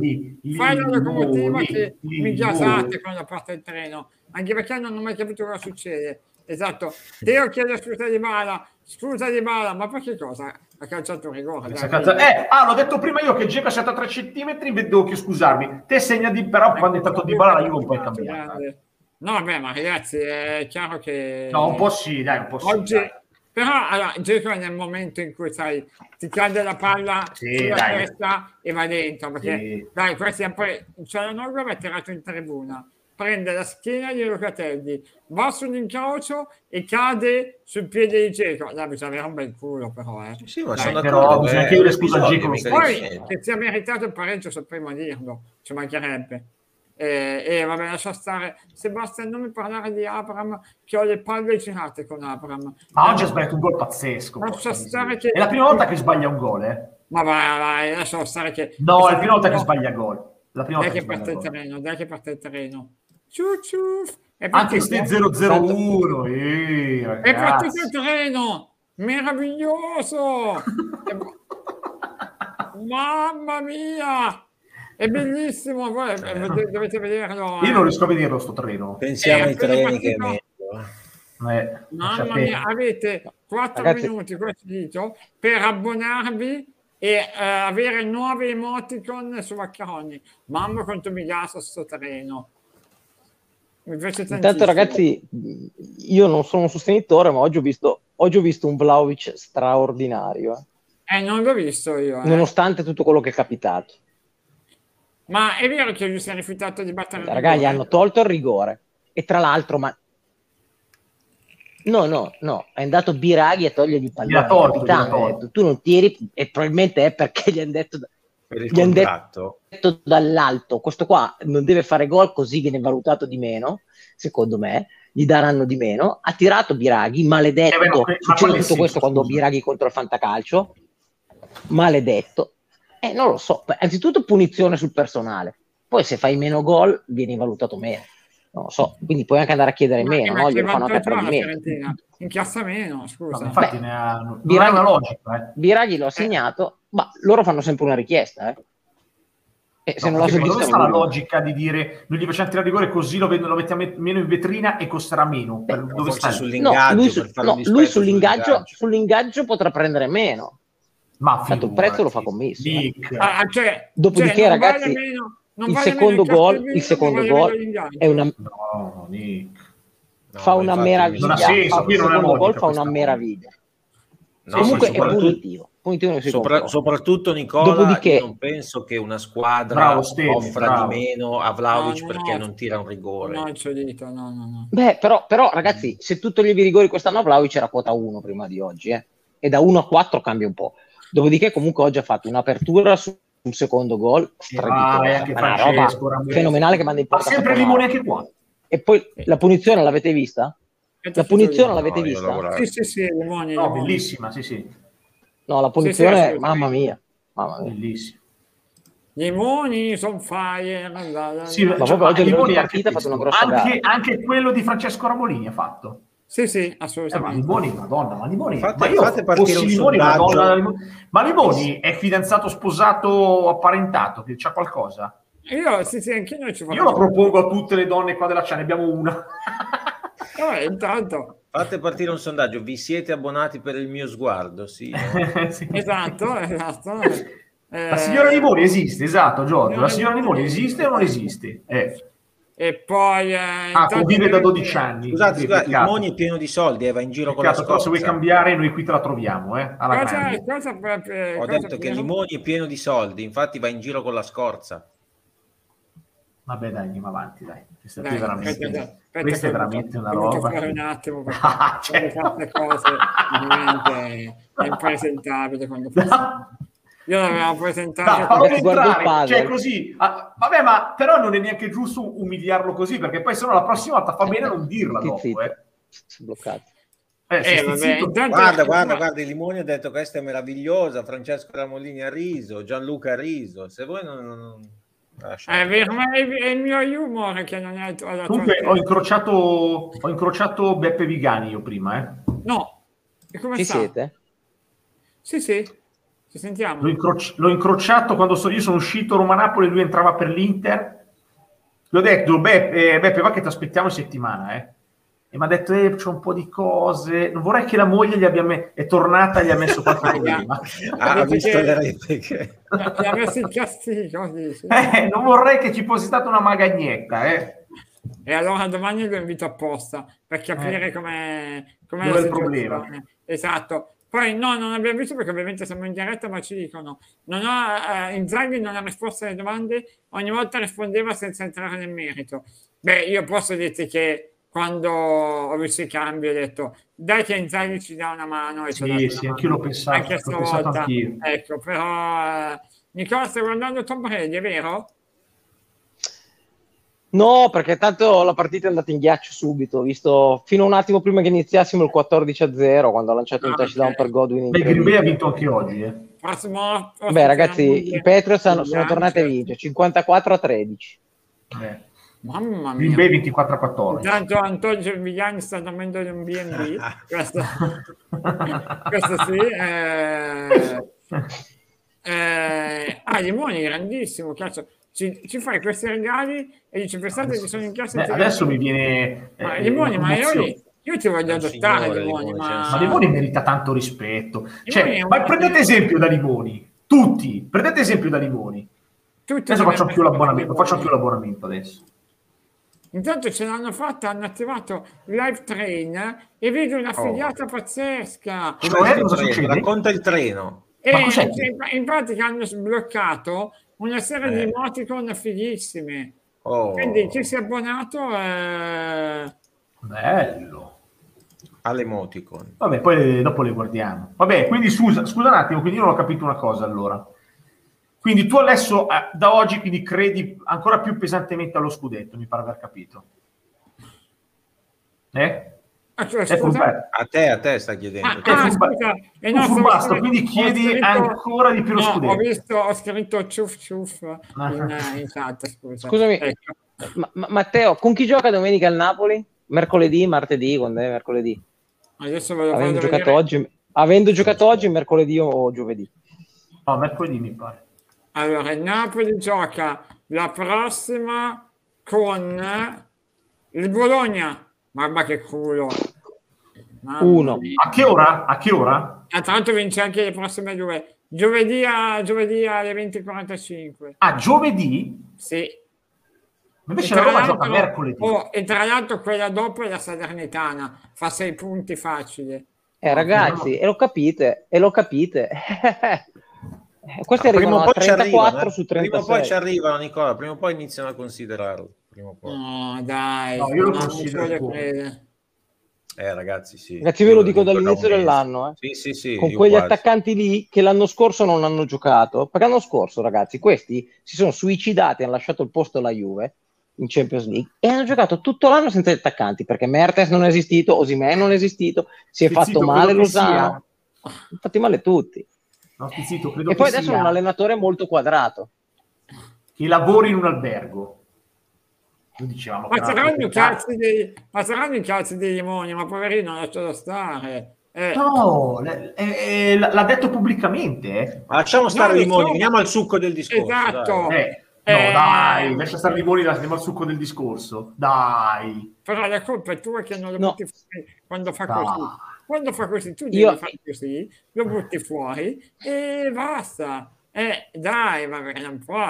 fai la locomotiva che mi gasate quando parte il treno, anche perché non ho mai capito cosa succede. Esatto, Teo chiede scusa di bala, scusa di bala, ma per che cosa? Ha calciato un rigore. Eh, ah, l'ho detto prima io che Geco è stato a 3 centimetri, devo che scusarmi. Te segna di però quando è stato di bala la Juve un po' è cambiata. Grande. No, vabbè, ma ragazzi, è chiaro che... No, un po' sì, dai, un po' sì. Oggi, dai. Però, allora, Dzeko è nel momento in cui, sai, ti cade la palla Sì, sulla dai. testa e va dentro, perché, Sì. dai, questo è poi, Cialanoglu va tirato in tribuna, prende la schiena di Locatelli, va sull'incrocio e cade sul piede di Dzeko. Dai, bisogna avere un bel culo, però, eh. Sì, ma Dai, sono però d'accordo, bisogna eh, chiedere scusa a lo Poi, che sia meritato il pareggio, a dirlo, ci mancherebbe. E, e vabbè, lascia stare. Sebastian, non mi parlare di Abram, che ho le palle girate con Abram. Ma oggi ha sbagliato un gol pazzesco. Lascia stare che- È la prima volta che sbaglia un gol, eh? Ma vai, vai, lascia stare che... No, è la prima volta che sbaglia gol. La prima Dai che che parte il terreno, dai che parte il terreno. Ciu, ciu. Anche ste 001, eh, È partito il terreno! Meraviglioso! Mamma mia! È bellissimo, voi eh, dov- dovete vederlo. eh. Io non riesco a vederlo sto treno. Pensiamo Eh, ai treni che è. Eh, Mamma mia, avete 4 Ragazzi- minuti, questo dito, per abbonarvi e eh, avere nuove emoticon su Maccheroni. Mamma quanto mi gasa sto terreno. Mi piace tantissimo. Intanto, ragazzi, io non sono un sostenitore, ma oggi ho visto, oggi ho visto un Vlaovic straordinario, eh, Eh, non l'ho visto io. eh. nonostante tutto quello che è capitato. Ma è vero che lui si è rifiutato di battere il Ragazzi, gli rigore? hanno tolto il rigore. E tra l'altro, ma... No, no, no, è andato Biraghi a togliergli il pallone. Detto, tu non tiri, e probabilmente è perché gli hanno detto, Per Gli han detto- dall'alto, questo qua non deve fare gol così viene valutato di meno, secondo me, gli daranno di meno. Ha tirato Biraghi, maledetto, Eh beh, ma succede tutto sì, questo quando. Biraghi contro il fantacalcio, maledetto. Eh, non lo so, anzitutto punizione sul personale, poi se fai meno gol vieni valutato meno. Non lo so, quindi puoi anche andare a chiedere Ma- meno, ma no? Glielo fanno anche a. Fiorentina? Incassa meno, No, scusa. infatti Beh, ne ha, non Biraghi- è una logica, eh. Biraghi l'ho segnato, ma loro fanno sempre una richiesta, eh. E se No, non la perché dove sta la logica di dire non gli facciamo tirare rigore così lo, lo mettiamo meno in vetrina e costerà meno? Beh, dove sta? sul- No, L'ingaggio, lui, su- no, lui sull'ingaggio, sull'ingaggio. sull'ingaggio potrà prendere meno. Ma Tanto il prezzo lo fa commesso, eh. Ah, ah, cioè, Dopodiché, cioè, non ragazzi, vale meno- non il vale secondo meno gol- il secondo non vale gol. È una, No, Nick. No, fa una meraviglia. Non ha senso, fa- il secondo gol fa una meraviglia. No, Comunque è punitivo. Sopra- soprattutto Nicola, Dopodiché- io non penso che una squadra Bravo, Stevie, offra bravo. di meno a Vlaovic No, no, perché no. non tira un rigore. No, c'ho dito, no, no, no. Beh, però, però, ragazzi, se tu toglievi i rigori quest'anno a Vlaovic era quota 1 prima di oggi, eh. e da 1 a 4 cambia un po'. Dopodiché, comunque, oggi ha fatto un'apertura su un secondo gol Ah, strepitosa, ma una roba fenomenale che manda in Ma porta. sempre Caponaro. Limone anche qua. E poi la punizione l'avete vista? La punizione l'avete vista? Sì, sì, sì, limoni, No, bellissima, sì, sì, No, la Sì, punizione, sì, assolutamente. mamma mia, mamma mia. bellissima. Limoni sono fire. Sì, Ma cioè, proprio oggi Limoni partita ha fatto una grossa anche, gara. anche quello di Francesco Ramolini ha fatto. Sì, sì, Eh, ma assolutamente. Limoni, madonna, ma Limoni, Fate- ma io fate partire un Limoni, madonna, Limoni- ma Limoni è fidanzato, sposato, apparentato, che c'ha qualcosa? Io, sì, sì, anche noi ci Io lo propongo a tutte le donne qua della chat, ne abbiamo una. Eh, intanto, Fate partire un sondaggio, vi siete abbonati per il mio sguardo? Sì. Sì. esatto, esatto. Eh, La signora Limoni esiste, esatto, Giorgio. La signora signora Limoni Limoni esiste o non esiste? Eh. E poi... Eh, Ah, convive da 12 anni. Scusate, scusate, il peccato. Moni è pieno di soldi, eh, va in giro con la Peccato, però se vuoi scorza. cambiare noi qui te la troviamo, eh, alla Cosa, cosa, proprio- Ho cosa detto che pieno? Limoni è pieno di soldi, infatti va in giro con la scorza. Vabbè dai, andiamo avanti, dai. Questa Dai, è veramente, aspetta, aspetta questa è veramente una roba. fare che- un attimo perché Ah, certo. cose veramente è impresentabile quando fa io l'avevo presentato No, il entrare, cioè così. ah, vabbè, ma però non è neanche giusto umiliarlo così, perché poi se no la prossima volta fa bene non dirla dopo, eh. Bloccato. Eh, Eh, vabbè, Guarda, guarda, guarda, il Limoni ha detto questa è meravigliosa, Francesco Ramolini ha riso, Gianluca ha riso, se voi non... non- non- lasciate. è vero, ma è, è il mio humor che non è Comunque ho incrociato, ho incrociato Beppe Vigani io prima, eh. no e come Ci sta? siete? sì sì ci sentiamo L'ho, incroci- l'ho incrociato quando so- io sono uscito Roma-Napoli e lui entrava per l'Inter. Gli ho detto, Beppe, eh, Beppe va che ti aspettiamo in settimana, eh. E mi ha detto, eh, c'è un po' di cose. Non vorrei che la moglie gli abbia me- è tornata e gli ha messo qualche problema. Ah, ha Perché- visto le repliche. ha messo il castigo? Eh, non vorrei che ci fosse stata una magagnetta, eh. E allora domani lo invito apposta per capire Eh. Dov'è la il problema? Esatto. Poi no, non abbiamo visto perché ovviamente siamo in diretta, ma ci dicono, non ho, eh, Inzaghi non ha risposto alle domande, ogni volta rispondeva senza entrare nel merito. Beh, io posso dirti che quando ho visto i cambi ho detto, dai che Inzaghi ci dà una mano. E ha Sì, sì, mano. anch'io l'ho pensato, Anche l'ho pensato stavolta. anch'io. Ecco, però... eh, Nicola, stai guardando Tom Brady, è vero? No, perché tanto la partita è andata in ghiaccio subito, visto fino a un attimo prima che iniziassimo il 14 a 0 quando ha lanciato Ah, un touchdown ok. per Godwin. Beh, Green Bay ha vinto anche oggi, eh. Prossimo, prossimo Beh, ragazzi, i Patriots di sono lancio. tornati a vincere 54 a 13. Eh. Mamma Green mia. Bay 24 a 14. Intanto Antonio Gervigliani sta dormendo in un B&B, questo, questo sì. Eh, eh, ah, Limoni, grandissimo, cazzo. Ci, ci fai questi regali e dici, pensate che sono in classe Beh, adesso mi viene... eh, Ma Limoni, una ma io, io ti voglio adottare, signore, Limoni, Limoni, ma... c'è un Ma Limoni merita tanto rispetto. Limoni Cioè, ma prendete esempio da Limoni. Tutti, prendete esempio da Limoni. Tutti Adesso faccio io l'abbonamento, faccio io l'abbonamento adesso. Intanto ce l'hanno fatta, hanno attivato Live Train e vedo una figata pazzesca. Cioè, Com'è cosa succede? Racconta il treno. E Ma cos'è? in, in pratica hanno sbloccato una serie di Eh. emoticon fighissime. Oh, Quindi chi si è abbonato eh, Bello. all'emoticon. Vabbè, poi dopo le guardiamo. Vabbè, quindi scusa, scusa un attimo, quindi io non ho capito una cosa allora. Quindi tu adesso, eh, da oggi, quindi credi ancora più pesantemente allo scudetto, mi pare aver capito. Eh? Ah, cioè, A te, a te sta chiedendo. Ah, ah, scusa, e un no, furbastro, scrivendo- quindi chiedi scritto- ancora di più lo no, scudetto. Ho visto, ho scritto ciuff ciuff Ah. in, eh, in chat, scusa. Scusami, Ecco. Ma- ma- Matteo, con chi gioca domenica il Napoli? Mercoledì, martedì, quando è mercoledì? Adesso ve lo Avendo giocato, vedere. oggi, avendo giocato oggi, mercoledì o giovedì? No, mercoledì mi pare. Allora, il Napoli gioca la prossima con il Bologna. Mamma che culo. Mamma Uno. mia. A che ora? A che ora? Ah, tra l'altro vince anche le prossime due. Giovedì, a, giovedì alle 20.45. A giovedì? Sì. Invece E la Roma gioca mercoledì. oh, e tra l'altro quella dopo è la Salernitana. Fa sei punti facili. Eh, ragazzi, e lo capite, e lo capite. Questi Ah, prima o arrivano a poi ci 34 arrivano, eh. su Prima o 36. poi ci arrivano, Nicola. Prima o poi iniziano a considerarlo. Prima o poi. No, dai, No, io lo non considero voglio poco. credere. Eh, ragazzi, sì. Ragazzi, ve lo dico da dall'inizio dell'anno, eh. Sì, sì, sì. con quegli quasi. attaccanti lì che l'anno scorso non hanno giocato. Perché l'anno scorso, ragazzi, questi si sono suicidati, hanno lasciato il posto alla Juve in Champions League e hanno giocato tutto l'anno senza gli attaccanti perché Mertes non è esistito, Osimè non è esistito, si è fatto male Lozano, sia- fatti male tutti. No, credo E che poi adesso sia è un allenatore molto quadrato. che lavori in un albergo. Noi dicevamo che i proprietà. cazzi dei, ma saranno i cazzi dei limoni, ma poverino, lascialo stare. Eh, No, eh, eh, l'ha detto pubblicamente. eh. Ma lasciamo stare No, i limoni, insomma- veniamo al succo del discorso. Esatto. dai. Eh, no, Eh. dai, lascia stare Limoni, andiamo al succo del discorso. Dai. Però la colpa è tua che non lo No. butti fuori quando fa No. così. Quando fa così, tu devi Io- fare così, lo butti fuori e basta. Eh, dai, va bene, non può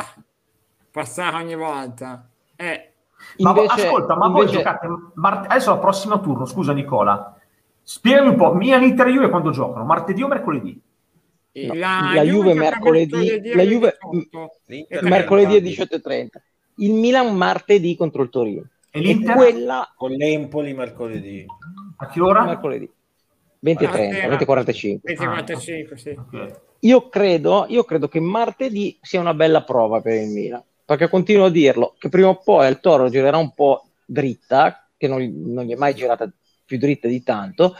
passare ogni volta. Eh, Ma Invece- ascolta, ma voi invece- giocate mart- adesso al prossimo turno, scusa Nicola. Spiegami un po', Milan Inter e Juve quando giocano? Martedì o mercoledì? No, la Juve mercoledì- la Juve- mercoledì alle mercoledì 18.30. Il Milan martedì contro il Torino. E E l'Inter? quella con l'Empoli mercoledì. A che ora? mercoledì 20.30, 20.45. 20-45, sì. Ok. Io credo, io credo che martedì sia una bella prova per il Milan, perché continuo a dirlo, che prima o poi il Toro girerà un po' dritta, che non, non gli è mai girata più dritta di tanto,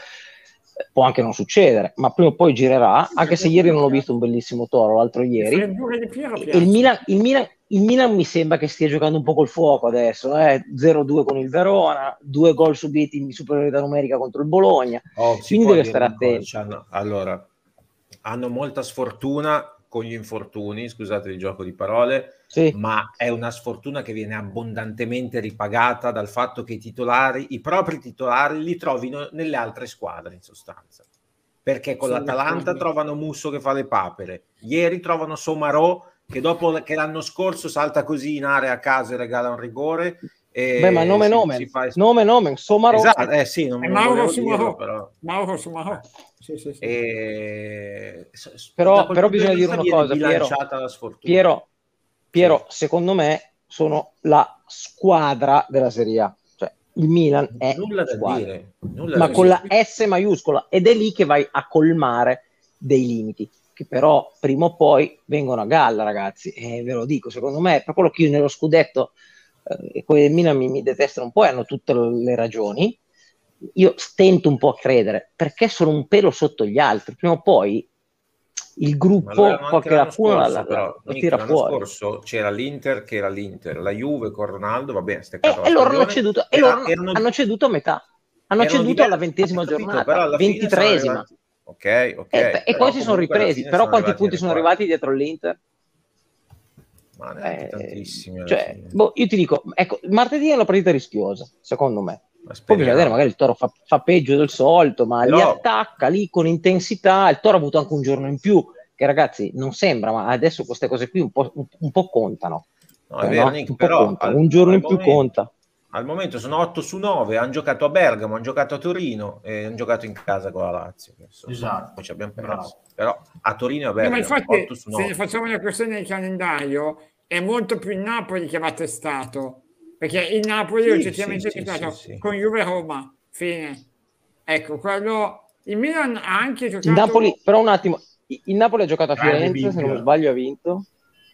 può anche non succedere, ma prima o poi girerà, anche se ieri non ho visto un bellissimo Toro, l'altro ieri. Il E Milan, il, Milan, il Milan mi sembra che stia giocando un po' col fuoco adesso, eh? 0-2 con il Verona, due gol subiti in superiorità numerica contro il Bologna. Oh, Quindi deve stare attento. c'hanno- allora, hanno molta sfortuna con gli infortuni, scusate il gioco di parole, Sì. ma è una sfortuna che viene abbondantemente ripagata dal fatto che i titolari, i propri titolari, li trovino nelle altre squadre in sostanza. Perché con Sono l'Atalanta d'accordo. trovano Musso che fa le papere, ieri trovano Somarò che dopo che l'anno scorso salta così in area a caso e regala un rigore. E Beh, ma nome si- nomen, si fa- nome nomen, Somaro. Esatto, eh sì, non, È non Mauro dirlo, però. Mauro Sumarò. Sì, sì, sì. E... Però- però bisogna dire una cosa, Piero. la sfortuna. Piero, Piero, secondo me sono la squadra della Serie A. Cioè, il Milan è nulla da squadra, dire, nulla ma da con dire. la S maiuscola ed è lì che vai a colmare dei limiti che però prima o poi vengono a galla, ragazzi. E ve lo dico, secondo me, per quello che io nello scudetto eh, e quelli del Milan mi, mi detestano un po' e hanno tutte le ragioni. Io stento un po' a credere perché sono un pelo sotto gli altri. Prima o poi il gruppo qualche l'anno lacuna la, la- la tira l'anno fuori. scorso c'era l'Inter che era l'Inter, la Juve con Ronaldo, va bene, E, la e loro hanno ceduto, e loro erano- hanno ceduto a metà. Hanno ceduto diversi- alla ventesima capito, giornata, ventitresima. Ok, ok. Eh, e però poi si sono ripresi. Però quanti punti sono arrivati dietro l'Inter? Ma Eh, tantissimi. cioè, boh, io ti dico, ecco, martedì è una partita rischiosa, secondo me. Poi bisogna vedere, magari il Toro fa, fa peggio del solito, ma li Però- attacca lì con intensità. Il Toro ha avuto anche un giorno in più, che ragazzi non sembra, ma adesso queste cose qui un po', un, un po' contano. No, è Eh, vero, no? Nick, un però conta. al- un giorno in più momento- conta. Al momento sono 8 su 9, hanno giocato a Bergamo, hanno giocato a Torino e hanno giocato in casa con la Lazio. Adesso, Esatto. Poi ci abbiamo perso. Però a Torino e a No, ma Bergamo, infatti, 8 su se ne 9. facciamo una questione di calendario, è molto più il Napoli che va testato. Perché il Napoli Sì, oggettivamente sì, è sì, sì, sì. con Juve e Roma. Fine. Ecco, quello... Il Milan ha anche giocato Il Napoli, però un attimo, il Napoli ha giocato a Firenze, se non sbaglio ha vinto.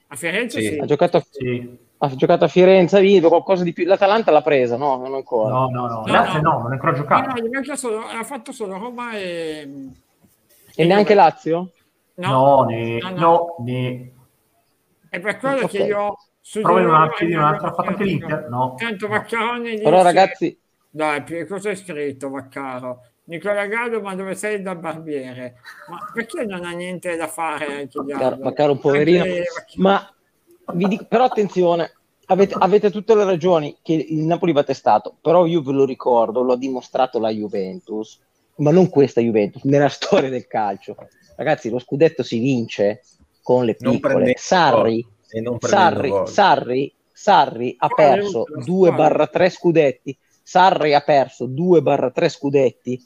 a Firenze, Sì. sì. Ha giocato a, Sì. ha giocato a Firenze, ha vinto qualcosa di più. L'Atalanta l'ha presa, no? Non ancora. No, no, no. No, Grazie, no. no, non è ancora No, giocato. no, manca solo, ha fatto solo Roma e... E neanche Lazio? No, ne, no, no. no, ne. È per quello Ok. che io... Su Prova di un'altra, ha fatto anche l'Inter? No. Tanto Vaccaroni dice... Però ragazzi, Dai, cosa hai scritto Vaccaro? Nicola Gallo, ma dove sei da barbiere? Ma perché non ha niente da fare anche Gallo? Vaccaro un poverino. Anche- Ma vi dico, però attenzione, avete, avete tutte le ragioni che il Napoli va testato, però io ve lo ricordo, l'ho dimostrato la Juventus, ma non questa Juventus, nella storia del calcio. Ragazzi, lo scudetto si vince con le piccole. Sarri, e Sarri. Sarri, Sarri ha perso ultima 2 squadra? 3 scudetti. Sarri ha perso 2 3 scudetti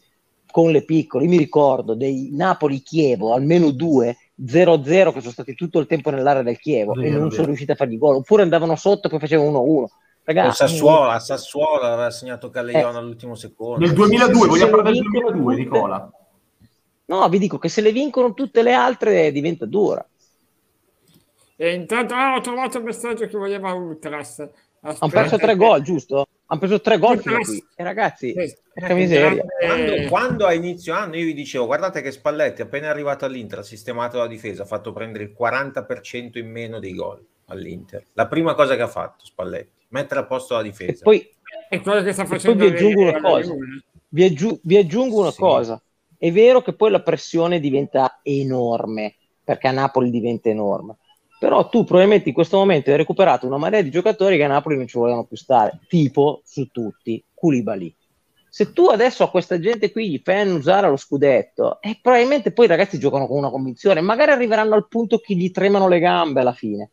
con le piccole. Io mi ricordo dei Napoli-Chievo, almeno due, 0-0 che sono stati tutto il tempo nell'area del Chievo Vero, e non vero. sono riusciti a fargli gol, oppure andavano sotto e poi facevano 1-1. Con Ragazzi, Sassuolo, a Sassuolo aveva segnato Callejon all'ultimo secondo. Nel 2002, se vogliamo parlare del vincono 2002, tutte- Nicola? No, vi dico che se le vincono tutte le altre diventa dura. E intanto ah, ho trovato il messaggio che voleva Ultras. Hanno perso tre gol, giusto? Hanno preso tre gol fino qui. E ragazzi, porca miseria. Quando, Eh, quando a inizio anno io vi dicevo guardate che Spalletti appena arrivato all'Inter ha sistemato la difesa ha fatto prendere il 40% in meno dei gol all'Inter la prima cosa che ha fatto Spalletti mettere a posto la E difesa poi è quello che sta poi facendo vi aggiungo una la cosa. Juve. vi, aggiu- vi aggiungo una Sì. cosa. È vero che poi la pressione diventa enorme, perché a Napoli diventa enorme. Però tu probabilmente in questo momento hai recuperato una marea di giocatori che a Napoli non ci volevano più stare, tipo su tutti, Koulibaly. Se tu adesso a questa gente qui gli fai annusare lo scudetto, e probabilmente poi i ragazzi giocano con una convinzione, magari arriveranno al punto che gli tremano le gambe alla fine.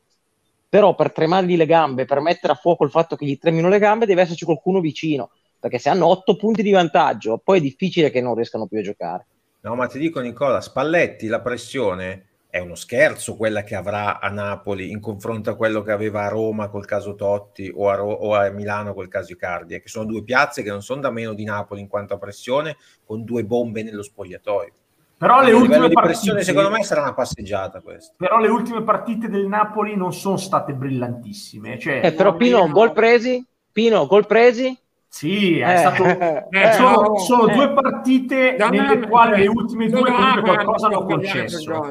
Però per tremargli le gambe, per mettere a fuoco il fatto che gli tremino le gambe, deve esserci qualcuno vicino perché se hanno otto punti di vantaggio, poi è difficile che non riescano più a giocare. no ma ti dico Nicola Spalletti la pressione è uno scherzo quella che avrà a Napoli in confronto a quello che aveva a Roma col caso Totti o a, Ro- o a Milano col caso Icardi eh, che sono due piazze che non sono da meno di Napoli in quanto a pressione con due bombe nello spogliatoio Però le ultime di partite, secondo me sarà una passeggiata questa però le ultime partite del Napoli non sono state brillantissime. Cioè, Eh, però Pino, io- gol presi? Pino, gol presi? Sì, è Eh, stato... Eh, sono, però- sono eh. due partite Da me- nelle quali le ultime due comunque qualcosa hanno concesso.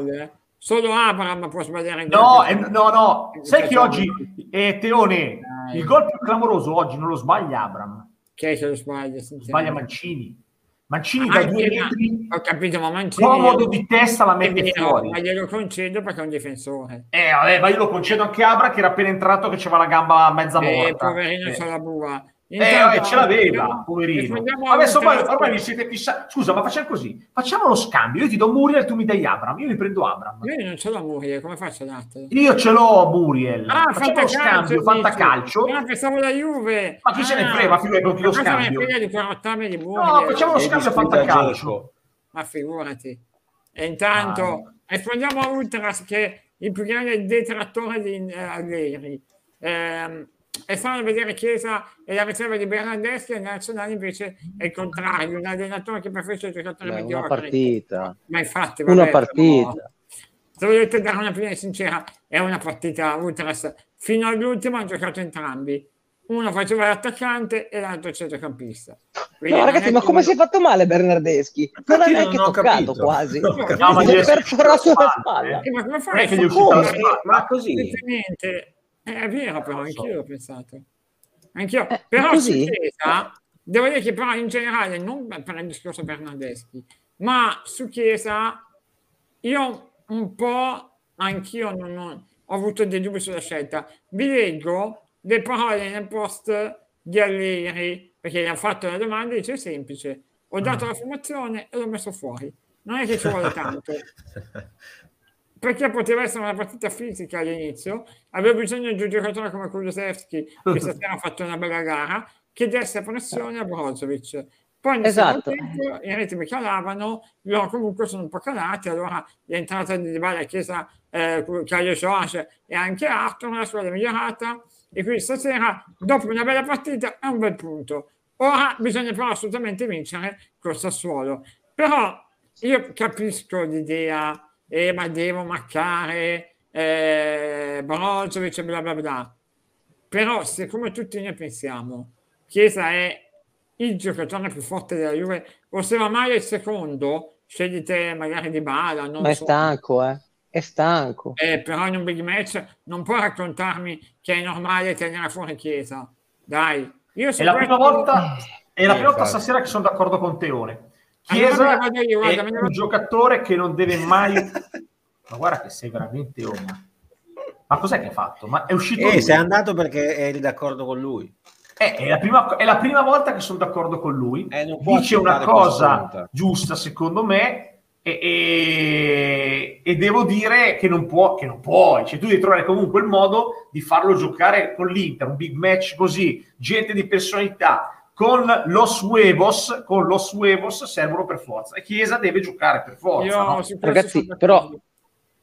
Eh. Solo Abraham può sbagliare No, eh, no, no, sai che oggi, eh, Teone, Dai. il gol più clamoroso oggi non lo sbaglia Abram, che lo sbaglia? sbaglia Mancini. Mancini Ah, da due metri, Ho capito, ma Mancini... comodo di testa la mette vero, fuori. ma glielo concedo perché è un difensore. Eh, vabbè, ma io lo concedo anche a Abra che era appena entrato che c'aveva la gamba mezza Eh, morta. poverino Eh. c'ha la bua. Eh, vabbè, ce l'aveva, poverino. Adesso ormai, ormai vi siete fissati. Scusa, ma facciamo così: facciamo lo scambio. Io ti do Muriel, tu mi dai Abram. Io mi prendo Abram. Io non ce l'ho Muriel, come faccio a dartelo? Io ce l'ho Muriel. Ah, facciamo lo scambio, dici? fantacalcio. Ah, pensavo la Juve. Ma chi se ne Ah, frega, figurati, lo ma scambio? di? No, facciamo lo scambio fantacalcio. gioco. Ma figurati. E intanto Ah. rispondiamo a Ultras che è il più grande detrattore di eh, Allegri. Ehm, è strano vedere Chiesa e la riserva di Bernardeschi e la nazionale invece è il contrario, un allenatore che preferisce i giocatori Beh, una mediocri. partita. Ma infatti, Una vabbè, partita. però, Se volete dare un'opinione sincera, è una partita Ultras. Fino all'ultimo hanno giocato entrambi. Uno faceva l'attaccante e l'altro il centrocampista. Quindi No, ragazzi, ma come si è fatto male Bernardeschi? Non Infatti neanche non ho toccato capito. quasi. No, No, No, ma Gli è perforato la spalla. Eh, ma come fai? Ma così è vero però, anch'io l'ho pensato. Anch'io. Eh, però così? su Chiesa, devo dire che però in generale, non per il discorso Bernardeschi, ma su Chiesa io un po' anch'io non ho, ho avuto dei dubbi sulla scelta. Vi leggo le parole nel post di Alleri, perché gli ha fatto la domanda e dice è semplice, ho dato la formazione e l'ho messo fuori. Non è che ci vuole tanto perché poteva essere una partita fisica all'inizio, aveva bisogno di un giocatore come Kulusevski, che stasera ha fatto una bella gara, che desse pressione a Brozovic. Poi nel Esatto. tempo i ritmi calavano, loro comunque sono un po' calati, allora l'entrata di Dybala, Chiesa, eh, Caio George e anche Arthur, la squadra è migliorata, e quindi stasera, dopo una bella partita, è un bel punto. Ora bisogna però assolutamente vincere col Sassuolo. Però io capisco l'idea, eh, ma devo marcare eh, Brozovic bla bla bla. Però siccome tutti noi pensiamo Chiesa è il giocatore più forte della Juve, o se va male il secondo, scegliete magari di bala, non Ma è so. stanco, eh. È stanco. Eh, però in un big match non puoi raccontarmi che è normale tenere fuori Chiesa. Dai, io È la prima volta, è la Eh, prima volta stasera che sono d'accordo con Teone. Chiesa io, guarda, è un giocatore che non deve mai... Ma guarda che sei veramente oma. Ma cos'è che ha fatto? Ma è uscito... Eh, sei andato perché eri d'accordo con lui. Eh, è, la prima, è la prima volta che sono d'accordo con lui. Eh, Dice una cosa giusta, secondo me, e, e- e devo dire che non può, che non puoi. Cioè, tu devi trovare comunque il modo di farlo giocare con l'Inter, un big match così, gente di personalità, con los huevos, con los huevos servono per forza e Chiesa deve giocare per forza. Io no? Ragazzi, però-.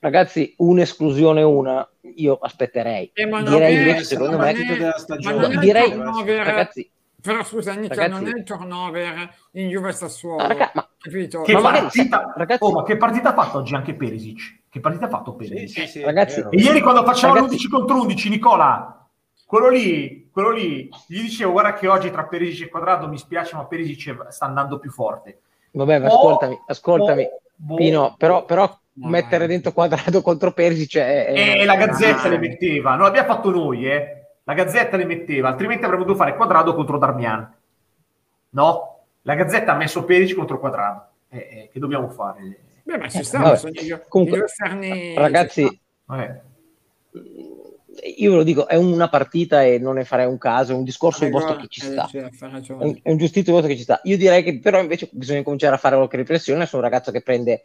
Ragazzi, un'esclusione una, io aspetterei. Eh, ma non Direi è- invece, secondo ma me, della stagione. direi, turnover- ragazzi, però scusa Nica, Ragazzi- non è il turnover in Juve Sassuolo ah, raga, ma capito? Che Ma partita, ragazzi- oh, ma che partita ha fatto oggi anche Perisic? Che partita ha fatto Sì, Perisic? sì, sì, Ragazzi, è vero. E ieri quando facciamo Ragazzi- l'11 contro 11, Nicola, quello lì, quello lì, gli dicevo guarda che oggi tra Perisic e Quadrado mi spiace, ma Perisic sta andando più forte. vabbè, ma Oh, ascoltami, ascoltami, oh, boh. Pino, però, però mettere dentro quadrato contro Perisic è... è- E la Gazzetta Ah. le metteva, non l'abbiamo fatto noi, eh. La Gazzetta le metteva, altrimenti avremmo dovuto fare Quadrado contro Darmian. No? La Gazzetta ha messo Perisic contro Quadrado. Eh, eh, che dobbiamo fare? Beh, ma ci Eh, sta, vabbè. sono i, Comunque, i Ragazzi, Eh. Io ve lo dico, è una partita e non ne farei un caso, è un discorso Ha vostro che ci sta. È ragione. un, è un giustizio vostro che ci sta. Io direi che però invece bisogna cominciare a fare qualche riflessione su un ragazzo che prende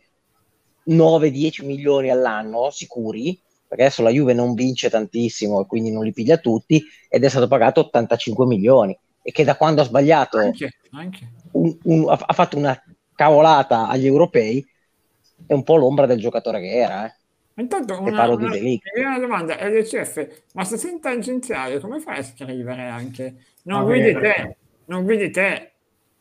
9-10 milioni all'anno sicuri, perché adesso la Juve non vince tantissimo e quindi non li piglia tutti, ed è stato pagato 85 milioni e che da quando ha sbagliato Anche, anche. un- un- ha, ha fatto una cavolata agli europei è un po' l'ombra del giocatore che era. eh. Intanto una, una, una domanda, LCF, ma se sei tangenziale come fai a scrivere anche? Non guidi perché- te, non guidi te.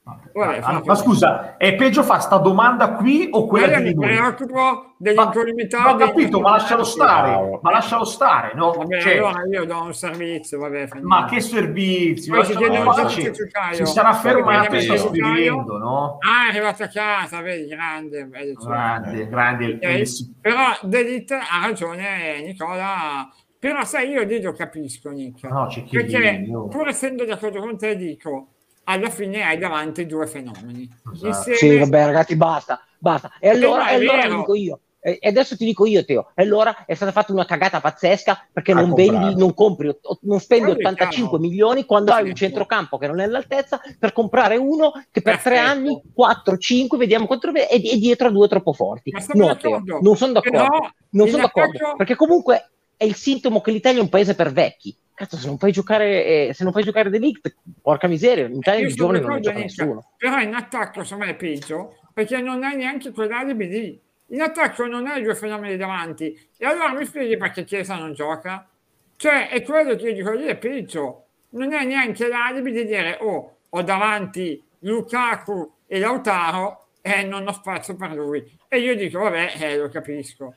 Vabbè, fate- ma scusa, è peggio fa sta domanda qui o quella di mi noi? preoccupo degli Ma, ho capito, ma lascialo stare, Bravo. ma lascialo stare, no? Vabbè, Cioè, allora io do un servizio, vabbè. ma che servizi? Poi si lascialo chiede un fare. si sarà fermato e sta scrivendo, no? Ah, è arrivato a casa, vedi, grande. vedi, cioè. Grande, grande. il- Ok? il- Però Delit ha ragione Nicola, però sai io lì lo capisco Nick, No, c'è chi perché pur essendo d'accordo con te dico, alla fine hai davanti due fenomeni. Esatto. Insieme- Sì, vabbè, ragazzi, basta, basta. E allora, no, è e allora vero. dico io. E adesso ti dico io, Teo. E allora è stata fatta una cagata pazzesca perché A non vendi, non compri, non spendi Quello è 85 chiaro. milioni quando hai un centrocampo che non è all'altezza per comprare uno che per tre Perfetto. anni, 4, 5, vediamo quanto è e, e dietro a due troppo forti. No, Teo, non sono d'accordo. Però non sono d'accordo attacco- perché comunque è il sintomo che l'Italia è un paese per vecchi. Cazzo, se non puoi giocare, eh, se non puoi giocare Delict, porca miseria, in Italia Io di giovani non gioca Nick, nessuno. Però in attacco insomma è peggio perché non hai neanche quell'alibi lì. In attacco non hai due fenomeni davanti. E allora mi spieghi perché Chiesa non gioca? Cioè, è quello che io dico lì è peggio. Non hai neanche l'alibi di dire, oh, ho davanti Lukaku e Lautaro e non ho spazio per lui. E io dico, vabbè, eh, lo capisco.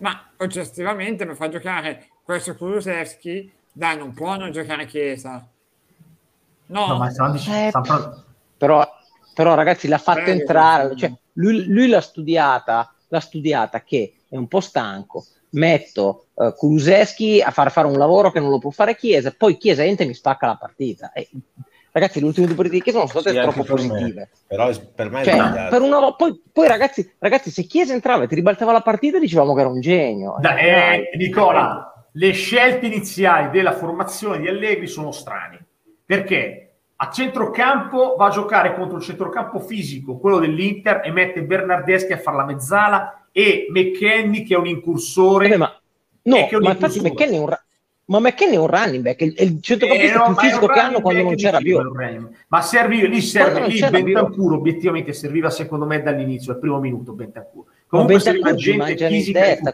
Ma oggettivamente per far giocare questo Kulusevski, dai, non può non giocare Chiesa. No, No, ma stiamo dicendo- Eh, parlando- però, però ragazzi l'ha fatto Prego, entrare, sì. cioè, lui, lui l'ha studiata, l'ha studiata che è un po' stanco, metto uh, Kuluseschi a far fare un lavoro che non lo può fare Chiesa, poi Chiesa entra e mi spacca la partita. E, ragazzi, le ultime due partite di Chiesa sono state Sì, troppo per me. positive. Però es- per me Cioè, per una poi, poi ragazzi, ragazzi, se Chiesa entrava e ti ribaltava la partita, dicevamo che era un genio. Da- Eh, eh, dai. Nicola, le scelte iniziali della formazione di Allegri sono strane perché a centrocampo va a giocare contro il centrocampo fisico, quello dell'Inter, e mette Bernardeschi a fare la mezzala e McKenny che è un incursore. Vabbè, ma, no, è ma infatti. McKenny è un, ma McKenny è un running back, è il, il Eh, centrocampista no, più fisico che hanno quando non c'era più, Ma serve, lì serve, lì. Bentancur obiettivamente serviva secondo me dall'inizio, al primo minuto Bentancur. Comunque serviva gente fisica che testa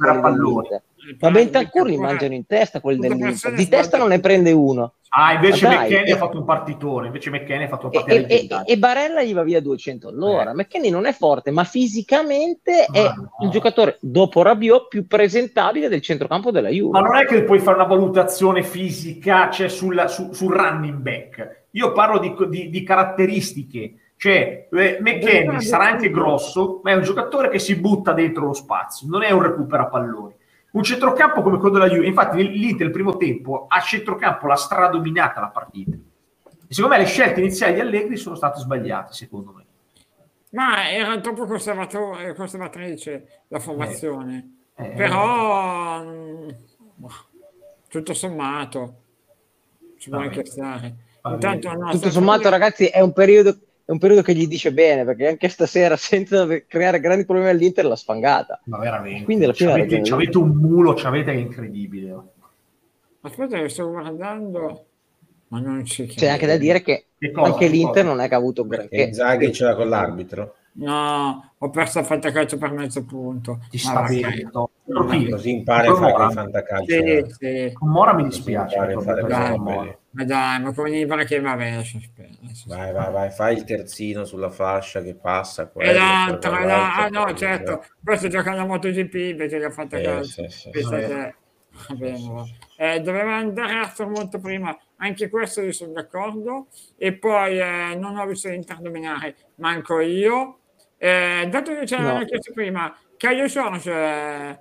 Ma Bentancur li mangiano in testa Tutta dell'Inter. persona Di testa non ne prende uno. Ah, invece McKenny ha fatto un partitone, invece McKenny ha fatto una E, partita e- e- e Barella gli va via 200 all'ora. Eh. McKenny non è forte, ma fisicamente è Ma no. il giocatore dopo Rabiot più presentabile del centrocampo della Juve. Ma non è che puoi fare una valutazione fisica cioè sul, su- sul running back. Io parlo di, di- di caratteristiche. Cioè, eh, McKenny sarà anche grosso, ma è un giocatore che si butta dentro lo spazio, non è un recupera palloni. Un centrocampo come quello della Juve, infatti l'Inter il primo tempo a centrocampo l'ha stradominata la partita. E secondo me le scelte iniziali di Allegri sono state sbagliate, secondo me. Ma era troppo eh, conservatrice la formazione. Eh, Però mm, tutto sommato ci può anche stare. Intanto il Tutto sommato, ragazzi, è un periodo. È un periodo che gli dice bene perché anche stasera, senza creare grandi problemi all'Inter, l'ha sfangata. Ma veramente. Quindi alla fine C'avete, c'avete un mulo, c'avete che è incredibile. Aspetta che sto guardando. Ma non ci credo. C'è anche da dire che Che cosa? anche Che l'Inter cosa? non è che ha avuto granché. Inzaghi c'era con l'arbitro. No, ho perso il fantacalcio per mezzo punto. Ti Ma sta va, bene. Chi? Così impara a fare il fantacalcio. Sì, sì. Con Mora mi dispiace. che. Ma dai, ma come Ibra che vabbè, lascia spendere. lascia Vai, vai, vai, fai il terzino sulla fascia che passa. E quello, l'altra, poi la- l'altro, ah no, certo, questo gioca alla MotoGP invece gli ha fatto Eh, calcio. sì, sì, sì. Va bene, va. Eh, doveva andare a molto prima, anche questo io sono d'accordo. E poi eh, non ho visto l'Inter dominare, manco io. Eh, dato che c'era No. chiesto prima, Caio George, eh,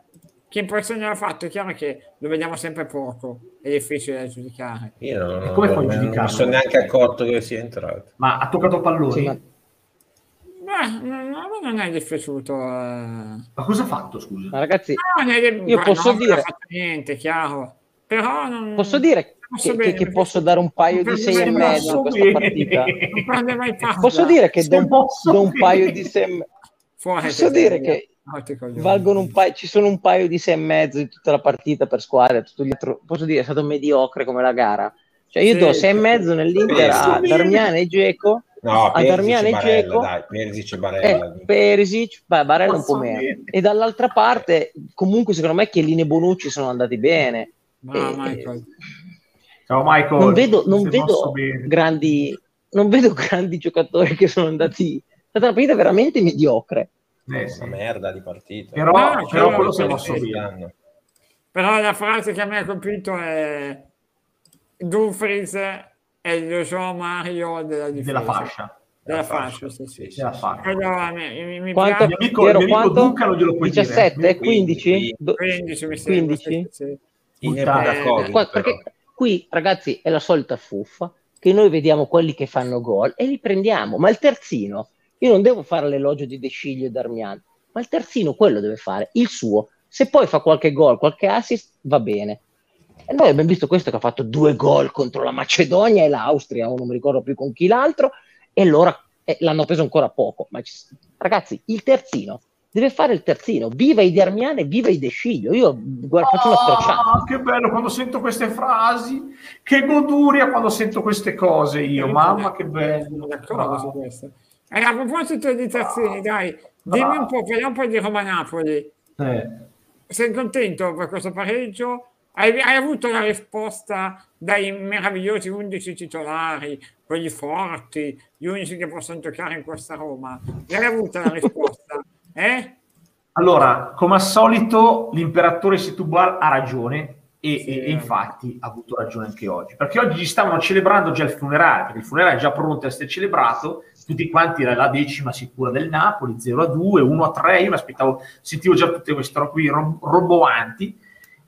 che impressione ha fatto? È chiaro che lo vediamo sempre poco, è difficile da giudicare. Io non, E come non- puoi non giudicarlo? mi sono neanche accorto che sia entrato. Ma ha toccato palloni? Sì, Beh, non- a me non è dispiaciuto. eh. Ma cosa ha fatto, scusa? ma ragazzi, No, non è- Io beh, posso no, non dire- ha fatto niente, chiaro. Però non... posso dire che, bene, che- che posso dare un paio di non sei e prende mezzo a questa partita? Posso dire che do do un paio di sei e me- Fuori posso dire che valgono un paio, ci sono un paio di sei e mezzo in tutta la partita per squadra, tutto gli altro- posso dire è stato mediocre come la gara. Cioè io Sì, do sei e sì. mezzo nell'Inter a. Darmian e Geco, No, a Darmian e e dai, Perisic e Barella. eh, Perisic, beh, Barella un po' meno. E dall'altra parte comunque secondo me Chiellini e Bonucci sono andati bene. Bravo, Eh, Michael. Ciao Michael. non vedo, non vedo grandi non vedo grandi giocatori che sono andati è stata una partita veramente mediocre Eh, sì. Una merda di partita. Però, No, però quello- si è mosso sì. bene. Però la frase che a me ha colpito è Dumfries è il João Mario della. Della fascia. Della La fascia, sì, sì. Della fascia. Quello a me- mi, mi quanto, mio amico- Piero, quanto? Duca non glielo puoi dire. 17 15 Quindi, Do- 15 mi sembra. 15? sì, sì. In epoca Covid, perché qui ragazzi è la solita fuffa che noi vediamo quelli che fanno gol e li prendiamo. Ma il terzino io non devo fare l'elogio di De Sciglio e Darmian ma il terzino quello deve fare il suo. Se poi fa qualche gol qualche assist va bene. E noi abbiamo visto questo che ha fatto due gol contro la Macedonia e l'Austria o non mi ricordo più con chi l'altro e loro eh, l'hanno preso ancora poco. Ma ragazzi il terzino deve fare il terzino viva i Darmian e viva i De Sciglio io guarda, faccio una stracciata Ah, che bello quando sento queste frasi, che goduria quando sento queste cose io, mamma che bello. D'accordo su questo. E a proposito di terzini, dai, dimmi Bravo. un po', parliamo un po' di Roma-Napoli. Eh, Sei contento per questo pareggio? Hai, hai avuto la risposta dai meravigliosi 11 titolari, quelli forti, gli unici che possono giocare in questa Roma? L'hai avuta la risposta? Eh? Allora, come al solito, l'imperatore Setubal ha ragione e, Sì. e- infatti ha avuto ragione anche oggi, perché oggi stavano celebrando già il funerale, perché il funerale è già pronto a essere celebrato, tutti quanti la decima sicura del Napoli, 0 a 2, 1 a 3, io mi aspettavo, sentivo già tutte queste robe qui ro- roboanti,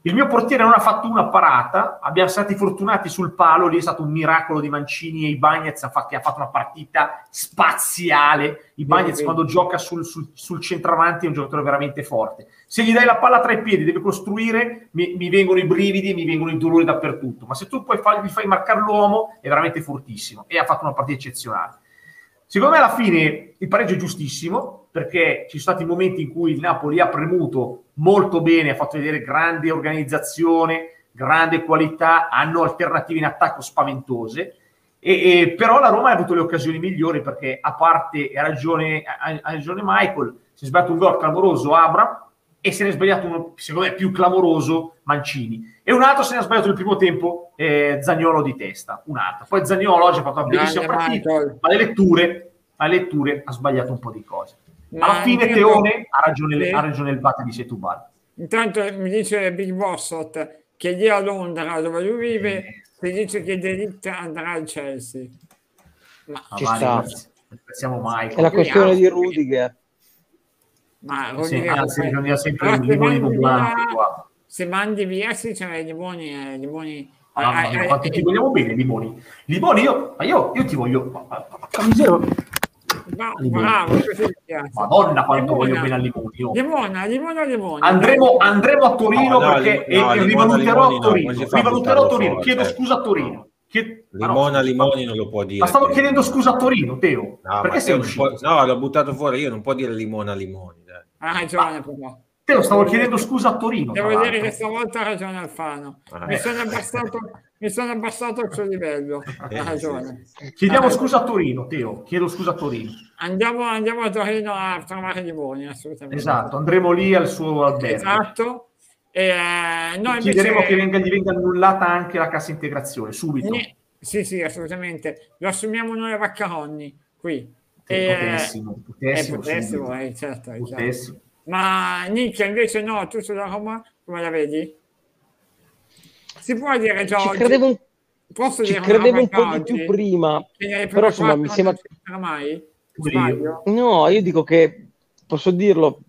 il mio portiere non ha fatto una parata, abbiamo stati fortunati sul palo, lì è stato un miracolo di Mancini e Ibagnez ha fatto, ha fatto una partita spaziale. Ibagnez Sì, quando gioca sul, sul, sul centravanti è un giocatore veramente forte. Se gli dai la palla tra i piedi, deve costruire, mi, mi vengono i brividi e mi vengono i dolori dappertutto. Ma se tu poi fai, gli fai marcare l'uomo, è veramente fortissimo e ha fatto una partita eccezionale. Secondo me alla fine il pareggio è giustissimo perché ci sono stati momenti in cui il Napoli ha premuto molto bene, ha fatto vedere grande organizzazione, grande qualità, hanno alternative in attacco spaventose, e, e- però la Roma ha avuto le occasioni migliori perché a parte, ha ragione, ha, ha ragione Michael, si è sbagliato un gol clamoroso Abra e se ne è sbagliato uno secondo me più clamoroso Mancini e un altro se ne ha sbagliato il primo tempo eh, Zagnolo di testa, un altro. Poi Zagnolo oggi ha fatto una bellissima Grande partita, Michael. ma le letture, alle letture ha sbagliato un po' di cose. Alla fine Teone ha ragione, Sì. ha ragione il Bate di Setubal. Intanto mi dice Big Bossot che lì a Londra dove lui vive Eh. si dice che Delict andrà al Chelsea. Ma, Ci va, sta. Ringraziamo Michael. è la questione di Rudiger ma Sì, Rudiger- anzi, bisogna sempre Però un se limone mandi volante via- qua. se mandi via sì c'è i limoni eh, limoni Mamma eh, eh, eh, ti vogliamo bene, Limoni. Limoni, io, ma io, io ti voglio. ma- ma- ma- Bravo piace. Madonna, quanto Limona. voglio bene a Limoni. io. Limona, limona, limona. Andremo, andremo a Torino No, no, perché no, e- e Limona, rivaluterò Limoni a no, Torino. fa rivaluterò a Torino. fuori, Chiedo eh. scusa a Torino. Chied- ma no, Limona, scusa, Limoni non lo può dire. Ma stavo Teo. chiedendo scusa a Torino, Teo. No, perché ma sei uscito? può- no, l'ho buttato fuori io, non può dire Limona, Limoni. dai. Ha ragione però. Teo, Io stavo chiedendo scusa a Torino. Devo dire che stavolta ha ragione Alfano. Ah, Mi eh. sono abbassato, mi sono abbassato al suo livello. Eh, Ha ragione. Chiediamo Ah, scusa a Torino, Teo. Chiedo scusa a Torino. Andiamo, andiamo a Torino a trovare di buoni, assolutamente. Esatto, andremo lì al suo albergo. Esatto. E, eh, no, invece, Chiederemo che venga, gli venga annullata anche la cassa integrazione, subito. Ni- Sì, sì, assolutamente. Lo assumiamo noi a Vaccaronni qui. Sì, potessimo, eh, potessimo, potessimo, eh, certo, è chiaro. Potessimo. Ma Nicchia invece no, tu sulla Roma come la vedi? Si può dire già Ci oggi? credevo un, Posso ci dire credevo un po' di più prima, però insomma mi sembra... mai? Sbaglio? No, io dico che, posso dirlo,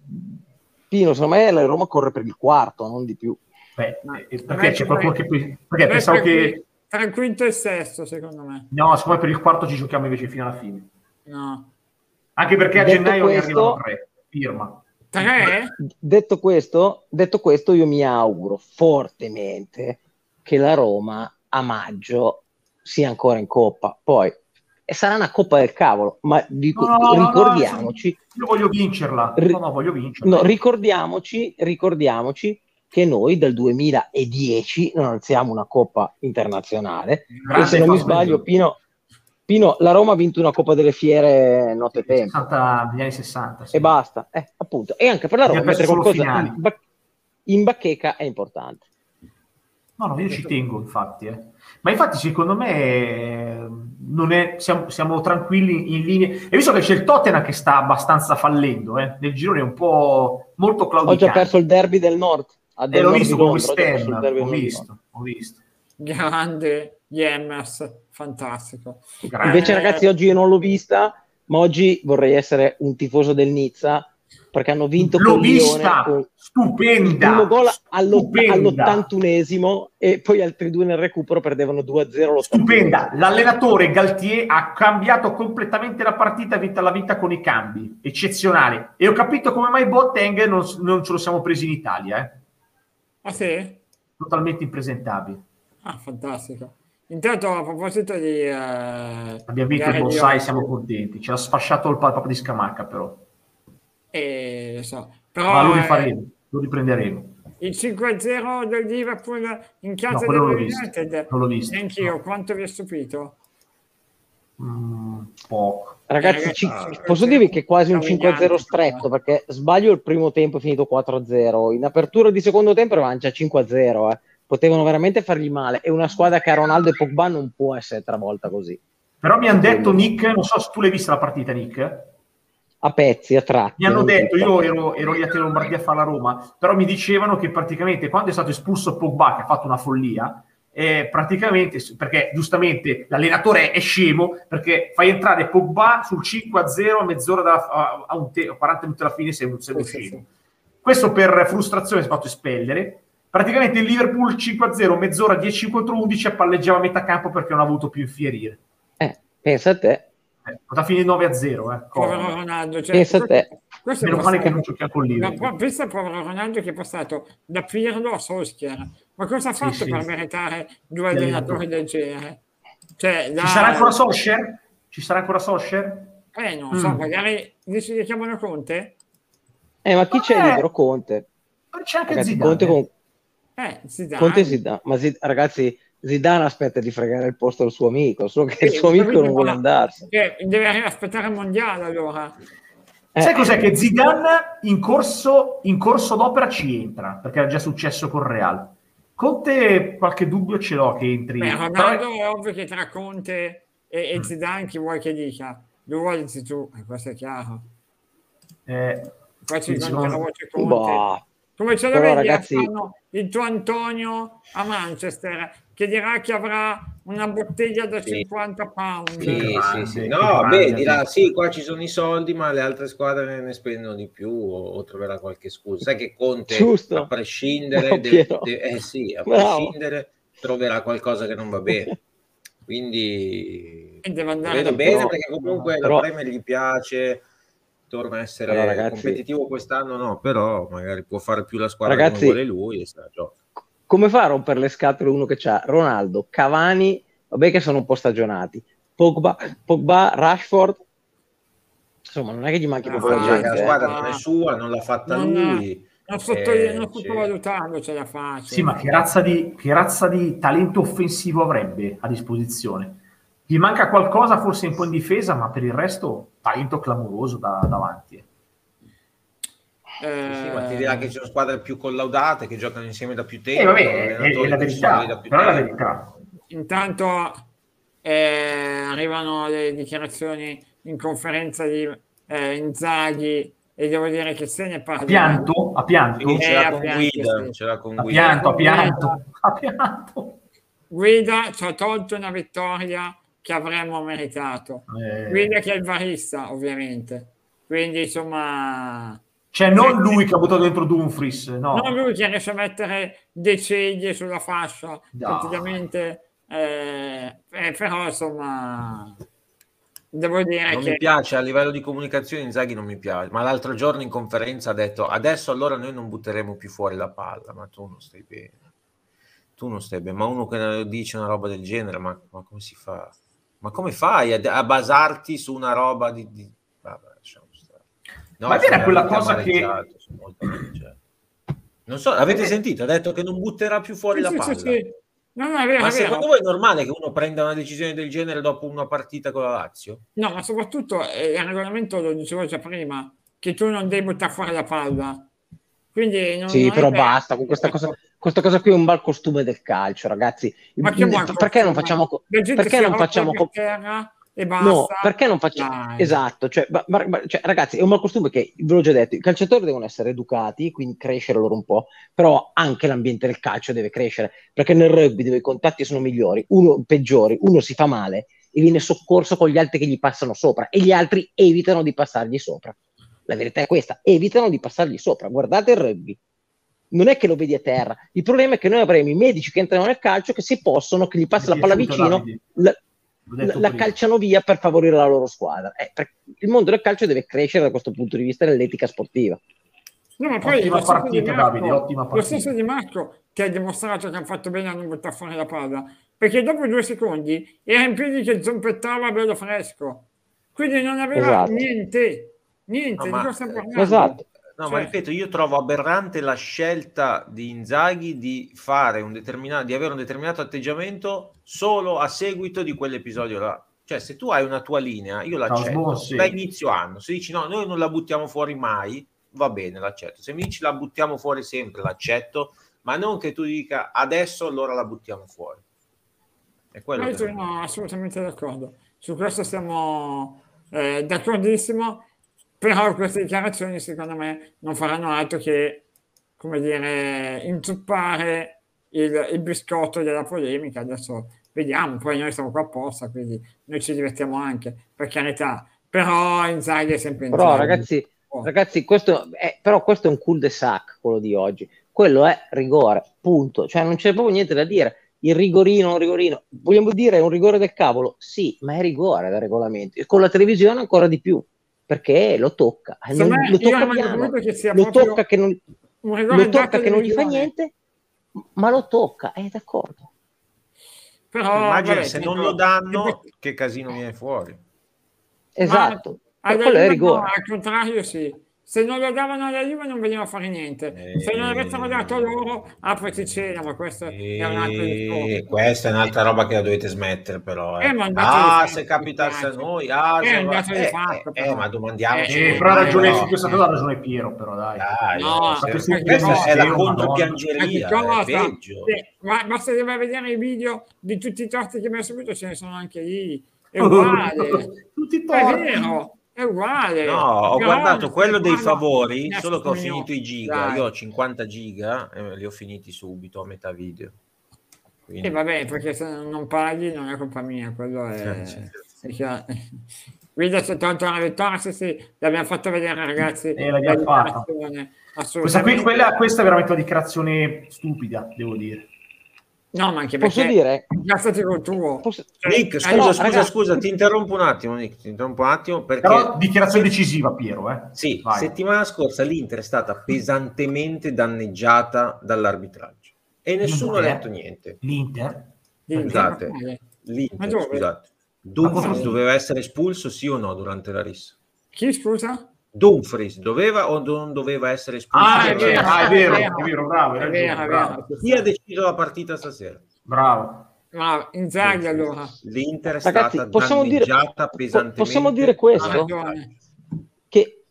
Pino, secondo me la Roma corre per il quarto, non di più. Beh, eh, perché c'è qualcuno che... Perché Beh, pensavo tra che... Tra il quinto e il sesto, secondo me. No, siccome per il quarto ci giochiamo invece fino alla fine. No. Anche perché a Detto gennaio ne questo- arrivano tre. Firma. Tre? Detto questo, detto questo, io mi auguro fortemente che la Roma a maggio sia ancora in coppa. Poi e sarà una coppa del cavolo, ma dico- No, no, no, no, ricordiamoci, Io voglio vincerla. Voglio vincerla. no, ricordiamoci, ricordiamoci che noi dal 2010 non alziamo una coppa internazionale. Grande e se non mi sbaglio, Pino, Pino, la Roma ha vinto una Coppa delle Fiere notte tempo 60, negli anni 60. sì. e basta. Eh, appunto. E anche per la Roma mettere qualcosa in, ba- in bacheca è importante. No, no, io ci tengo, infatti. eh. Ma infatti, secondo me, non è- siamo, siamo tranquilli in linea. E visto che c'è il Tottenham che sta abbastanza fallendo, eh, nel girone è un po' molto Ho claudicante. già perso il derby del nord. a Eh, l'ho visto con ho West derby Ham, ho del nord. visto, ho visto. Grande Yemers, fantastico. Grande. Invece, ragazzi, oggi io non l'ho vista, ma oggi vorrei essere un tifoso del Nizza perché hanno vinto L'ho con Lione vista, il stupenda. primo gol all'ott- stupenda. all'81esimo e poi altri due nel recupero perdevano 2-0 all'81esimo. Stupenda, l'allenatore Galtier ha cambiato completamente la partita, ha vinto la vita con i cambi, eccezionale. E ho capito come mai Boateng non, non ce lo siamo presi in Italia, eh. Ah sì? totalmente impresentabile. Ah, fantastico. Intanto a proposito di... eh, Abbiamo vinto il oggi, siamo contenti. Ci ha sfasciato il papà di Scamacca, però. eh, so, però Ma lo eh, rifaremo, lo riprenderemo. il 5-0 del Liverpool in casa No, del United, non l'ho visto, neanch'io, no. quanto vi è stupito? Mm, poco. Ragazzi, Ragazzi, ci- posso dirvi che è quasi un stiamo 5-0 stretto perché sbaglio il primo tempo è finito 4-0. In apertura di secondo tempo eravamo già 5-0. eh. Potevano veramente fargli male. E una squadra che ha Ronaldo e Pogba non può essere travolta così. Però mi hanno detto, Nick, non so se tu l'hai vista la partita, Nick. A pezzi, a tratti. Mi hanno detto, io ero, ero lì a Lombardia a fare la Roma, però mi dicevano che praticamente quando è stato espulso Pogba, che ha fatto una follia, eh, praticamente, perché giustamente l'allenatore è scemo, perché fai entrare Pogba sul 5-0 a mezz'ora, da, a, a un te- a 40 minuti alla fine sei un, sei un Sì, sì, scemo. sì. Questo per frustrazione si è fatto espellere. Praticamente il Liverpool 5-0, mezz'ora 10 contro 11 appalleggiava a metà campo perché non ha avuto più infierire. Eh, pensa a te. Eh, da fine 9-0, eh. Povero. Ronaldo. Cioè, Pensa a te. questo è Meno male che non giochiamo con Liverpool. pensa povero Ronaldo che è passato da Pirlo a Solskjaer. Ma cosa ha Sì, fatto sì. per meritare due Gli allenatori del genere? Cioè, Ci da- sarà ancora Solskjaer? Ci sarà ancora Solskjaer? Eh, non so, Mm. magari dici che chiamano Conte? Eh, ma chi c'è Eh. libero? Conte. Ma C'è anche Ragazzi, Zidane. Conte, con- Eh, si dà. Conte Zidane. Ma Zid- ragazzi, Zidane aspetta di fregare il posto al suo amico, solo che il Sì, suo amico non vuole andarsene. Deve aspettare il mondiale allora. Eh, Sai cos'è? Che Zidane in corso, in corso d'opera ci entra, perché era già successo con Real. Conte qualche dubbio ce l'ho che entri. Beh, Però- Ronaldo è ovvio che tra Conte e, Mm. e Zidane chi vuoi che dica? Lui dici tu, e questo è chiaro. eh, Qua ci sono la voce Conte. Boh. Come ce la Però, vedi ragazzi- fanno il tuo Antonio a Manchester che dirà che avrà una bottiglia da Sì. 50 pound. Sì, sì, sì. No, beh, dirà sì, qua ci sono i soldi, ma le altre squadre ne spendono di più o, o troverà qualche scusa. Sai che Conte, Giusto. a prescindere, deve- Piero. de- eh sì, a prescindere troverà qualcosa che non va bene. Quindi E deve andare vedo bene pro. perché comunque Però- la Premier gli piace, torna a essere Però, ragazzi- competitivo quest'anno, no, però magari può fare più la squadra Ragazzi- come vuole lui e. Come fa a rompere le scatole uno che c'ha Ronaldo, Cavani, vabbè che sono un po' stagionati, Pogba, Pogba Rashford, insomma non è che gli manchi Ah, proprio la gente, la squadra eh. non è sua, non l'ha fatta Non- lui. non, sotto, Eh, non sì. sottovalutarlo ce la faccio. Sì, ma che razza, di, che razza di talento offensivo avrebbe a disposizione? Gli manca qualcosa forse un po' in difesa, ma per il resto talento clamoroso da, davanti. eh. Eh, Sì, ma ti dirà che ci sono squadre più collaudate che giocano insieme da più tempo. Eh, vabbè, è, è la verità, da più però è la tempo. verità. Intanto eh, arrivano le dichiarazioni in conferenza di eh, Inzaghi e devo dire che se ne parla. Ha pianto, ha pianto, Eh, ce l'ha a con guida, sì. ce l'ha con ha guida. pianto, ha pianto. Guida ci ha tolto una vittoria che avremmo meritato. Eh, Guida che è il varista, ovviamente. Quindi, insomma, Cioè, non lui che ha buttato dentro Dumfries, no. non lui che riesce a mettere dei ceglie sulla fascia, No. praticamente. eh, eh, però, insomma, devo dire Non che mi piace a livello di comunicazione Inzaghi non mi piace, ma l'altro giorno in conferenza ha detto adesso allora noi non butteremo più fuori la palla, ma tu non stai bene. Tu non stai bene, ma uno che dice una roba del genere, ma, ma come si fa? Ma come fai a, a basarti su una roba di... di... Vabbè, lasciamo stare. No, Ma era quella cosa che-. Non so, avete sentito? Ha detto che non butterà più fuori Sì, la palla. sì, sì. No, no, è vero, Ma è secondo voi è normale che uno prenda una decisione del genere dopo una partita con la Lazio? No, ma soprattutto eh, il regolamento lo dicevo già prima, che tu non devi buttare fuori la palla. Quindi non, Sì, non è però basta, con questa cosa, questa cosa qui è un malcostume del calcio, ragazzi. Ma che buon perché non costume? facciamo... co- Perché non facciamo... co- e basta. No, perché non facciamo... Esatto, cioè, ma- ma- cioè, ragazzi, è un malcostume che, ve l'ho già detto, i calciatori devono essere educati, quindi crescere loro un po', però anche l'ambiente del calcio deve crescere, perché nel rugby dove i contatti sono migliori, uno peggiori, uno si fa male e viene soccorso con gli altri che gli passano sopra e gli altri evitano di passargli sopra. La verità è questa, evitano di passargli sopra. Guardate il rugby. Non è che lo vedi a terra, il problema è che noi avremo i medici che entrano nel calcio che si possono, che gli passa la palla vicino, la, la, calciano via per favorire la loro squadra. Eh, il mondo del calcio deve crescere da questo punto di vista nell'etica sportiva. No, ma poi Ottima lo stesso partita, Di Marco- Davide, ottima Lo partita. stesso Di Marco che ha dimostrato che ha fatto bene a non buttare fuori la palla, perché dopo due secondi era in piedi che zompettava bello fresco. Quindi non aveva Esatto. niente, niente, No, di ma- cosa parlando? Esatto. No, Cioè- ma ripeto, io trovo aberrante la scelta di Inzaghi di fare un determinato, di avere un determinato atteggiamento solo a seguito di quell'episodio là. Cioè, se tu hai una tua linea, io l'accetto. Sì. Da inizio anno, se dici no, noi non la buttiamo fuori mai, va bene, l'accetto. Se mi dici la buttiamo fuori sempre, l'accetto, ma non che tu dica adesso allora la buttiamo fuori. È quello io non- sono assolutamente d'accordo. Su questo siamo eh, d'accordissimo, però queste dichiarazioni secondo me non faranno altro che, come dire, inzuppare il, il biscotto della polemica. Adesso vediamo, poi noi siamo qua apposta, quindi noi ci divertiamo anche, per carità. Però Inzaghi è sempre Inzaghi. Però ragazzi, Oh. ragazzi questo è, però questo è un cul-de-sac, quello di oggi. Quello è rigore, punto. Cioè non c'è proprio niente da dire. Il rigorino, un rigorino. Vogliamo dire è un rigore del cavolo? Sì, ma è rigore dal regolamento. E con la televisione ancora di più, perché lo tocca. Eh, non- lo tocca piano. convinto che sia Lo tocca che non, lo tocca che non gli fa niente, ma lo tocca, è d'accordo. Però, Immagina vabbè, se non lo danno, che casino viene fuori. Esatto. alla quello è rigore. no, al contrario sì. Se non lo davano alla Juve non veniva a fare niente. Se non l'avessero dato loro, apriti cena, ma questo è un altro E discorso. questa è un'altra roba che la dovete smettere, però. eh. Eh, ah, se capitasse a noi, ah, Eh, se- andate di eh, fatto, eh, però. eh, ma domandiamoci. Eh, Eh, però ha ragione, su questa cosa ha ragione Piero, però dai. dai, No, se- questa no, è la contropiangeria, Ma è ma basta che vai a vedere i video di tutti i torti che mi ha subito, ce ne sono anche lì. È uguale. Tutti è torti. vero, è uguale. No, ho Però guardato quello dei favori, solo che ho finito i giga. dai. Io ho 50 giga e li ho finiti subito a metà video. Quindi- E vabbè, perché se non paghi non è colpa mia, quello è... Eh, sì. è chiaro. Guida c'è tanto una vittoria, sì sì, l'abbiamo fatto vedere ragazzi. Eh, l'abbiamo la fatta. Questa, Assolutamente. qui, quella- questa è veramente una dichiarazione stupida, devo dire. No, ma anche Posso perché dire? gassati col tuo. Posso- Cioè, Nick, eh, scusa, no, scusa, ragazzi- scusa, ti interrompo un attimo, Nick, ti interrompo un attimo perché Però dichiarazione decisiva, Piero. Eh. sì, Vai. settimana scorsa l'Inter è stata pesantemente danneggiata dall'arbitraggio e nessuno ha L'Inter? detto niente. L'Inter? Scusate. L'Inter, scusate. Dumfries doveva essere espulso sì o no durante la rissa? Chi scusa? Dumfries doveva o non doveva essere espulso? Ah, è vero, ah, è vero, è vero. è vero, bravo, È vero, bravo. Chi ha deciso la partita stasera? Bravo. Bravo, Inzaghi allora. L'Inter è Ragazzi, stata possiamo dire- pesantemente. possiamo dire questo? che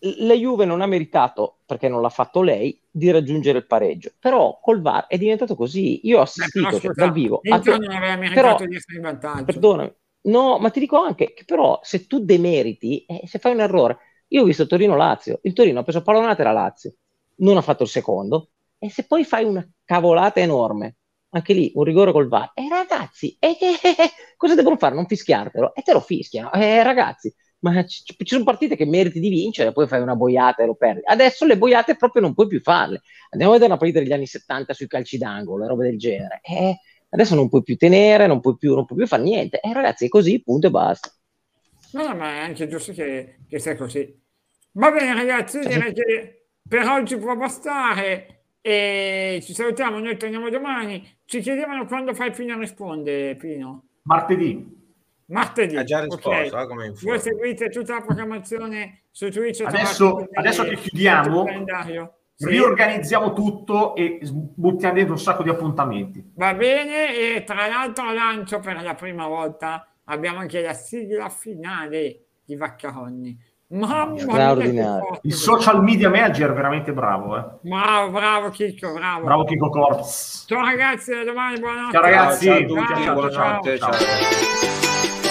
la Juve non ha meritato, perché non l'ha fatto lei, di raggiungere il pareggio. Però col VAR è diventato così. Io ho Beh, assistito però, cioè, dal vivo. l'Inter non aveva meritato però- di essere in vantaggio. Perdonami. No, ma ti dico anche che però se tu demeriti, eh, se fai un errore, io ho visto Torino-Lazio, il Torino ha preso pallonate la Lazio, non ha fatto il secondo, e se poi fai una cavolata enorme, anche lì un rigore col VAR, eh ragazzi, eh, eh, cosa devono fare? Non fischiartelo? E te lo fischiano, eh ragazzi, ma ci, ci sono partite che meriti di vincere, poi fai una boiata e lo perdi. Adesso le boiate proprio non puoi più farle. Andiamo a vedere una partita degli anni 70 sui calci d'angolo, e robe del genere. Eh, adesso non puoi più tenere, non puoi più, non puoi più fare niente. Eh, ragazzi, è così, punto e basta. No, no, ma è anche giusto che, che sia così. Va bene, ragazzi, direi che per oggi può bastare e ci salutiamo. Noi torniamo domani. Ci chiedevano quando fai Pino risponde, Pino. Martedì. Martedì. Ha già risposto, eh, come informo. Voi seguite tutta la programmazione su Twitch. Adesso- adesso che chiudiamo. Sì. Riorganizziamo tutto e buttiamo dentro un sacco di appuntamenti. Va bene, e tra l'altro lancio per la prima volta abbiamo anche la sigla finale di Vaccaroni. Mamma mia, Straordinario. Il social media manager è veramente bravo, eh. Bravo, bravo Chicco, bravo. Bravo Chico Corps. Ciao ragazzi, a domani, buonanotte. Ciao, ragazzi. Ciao a tutti, Ciao, ciao. ciao.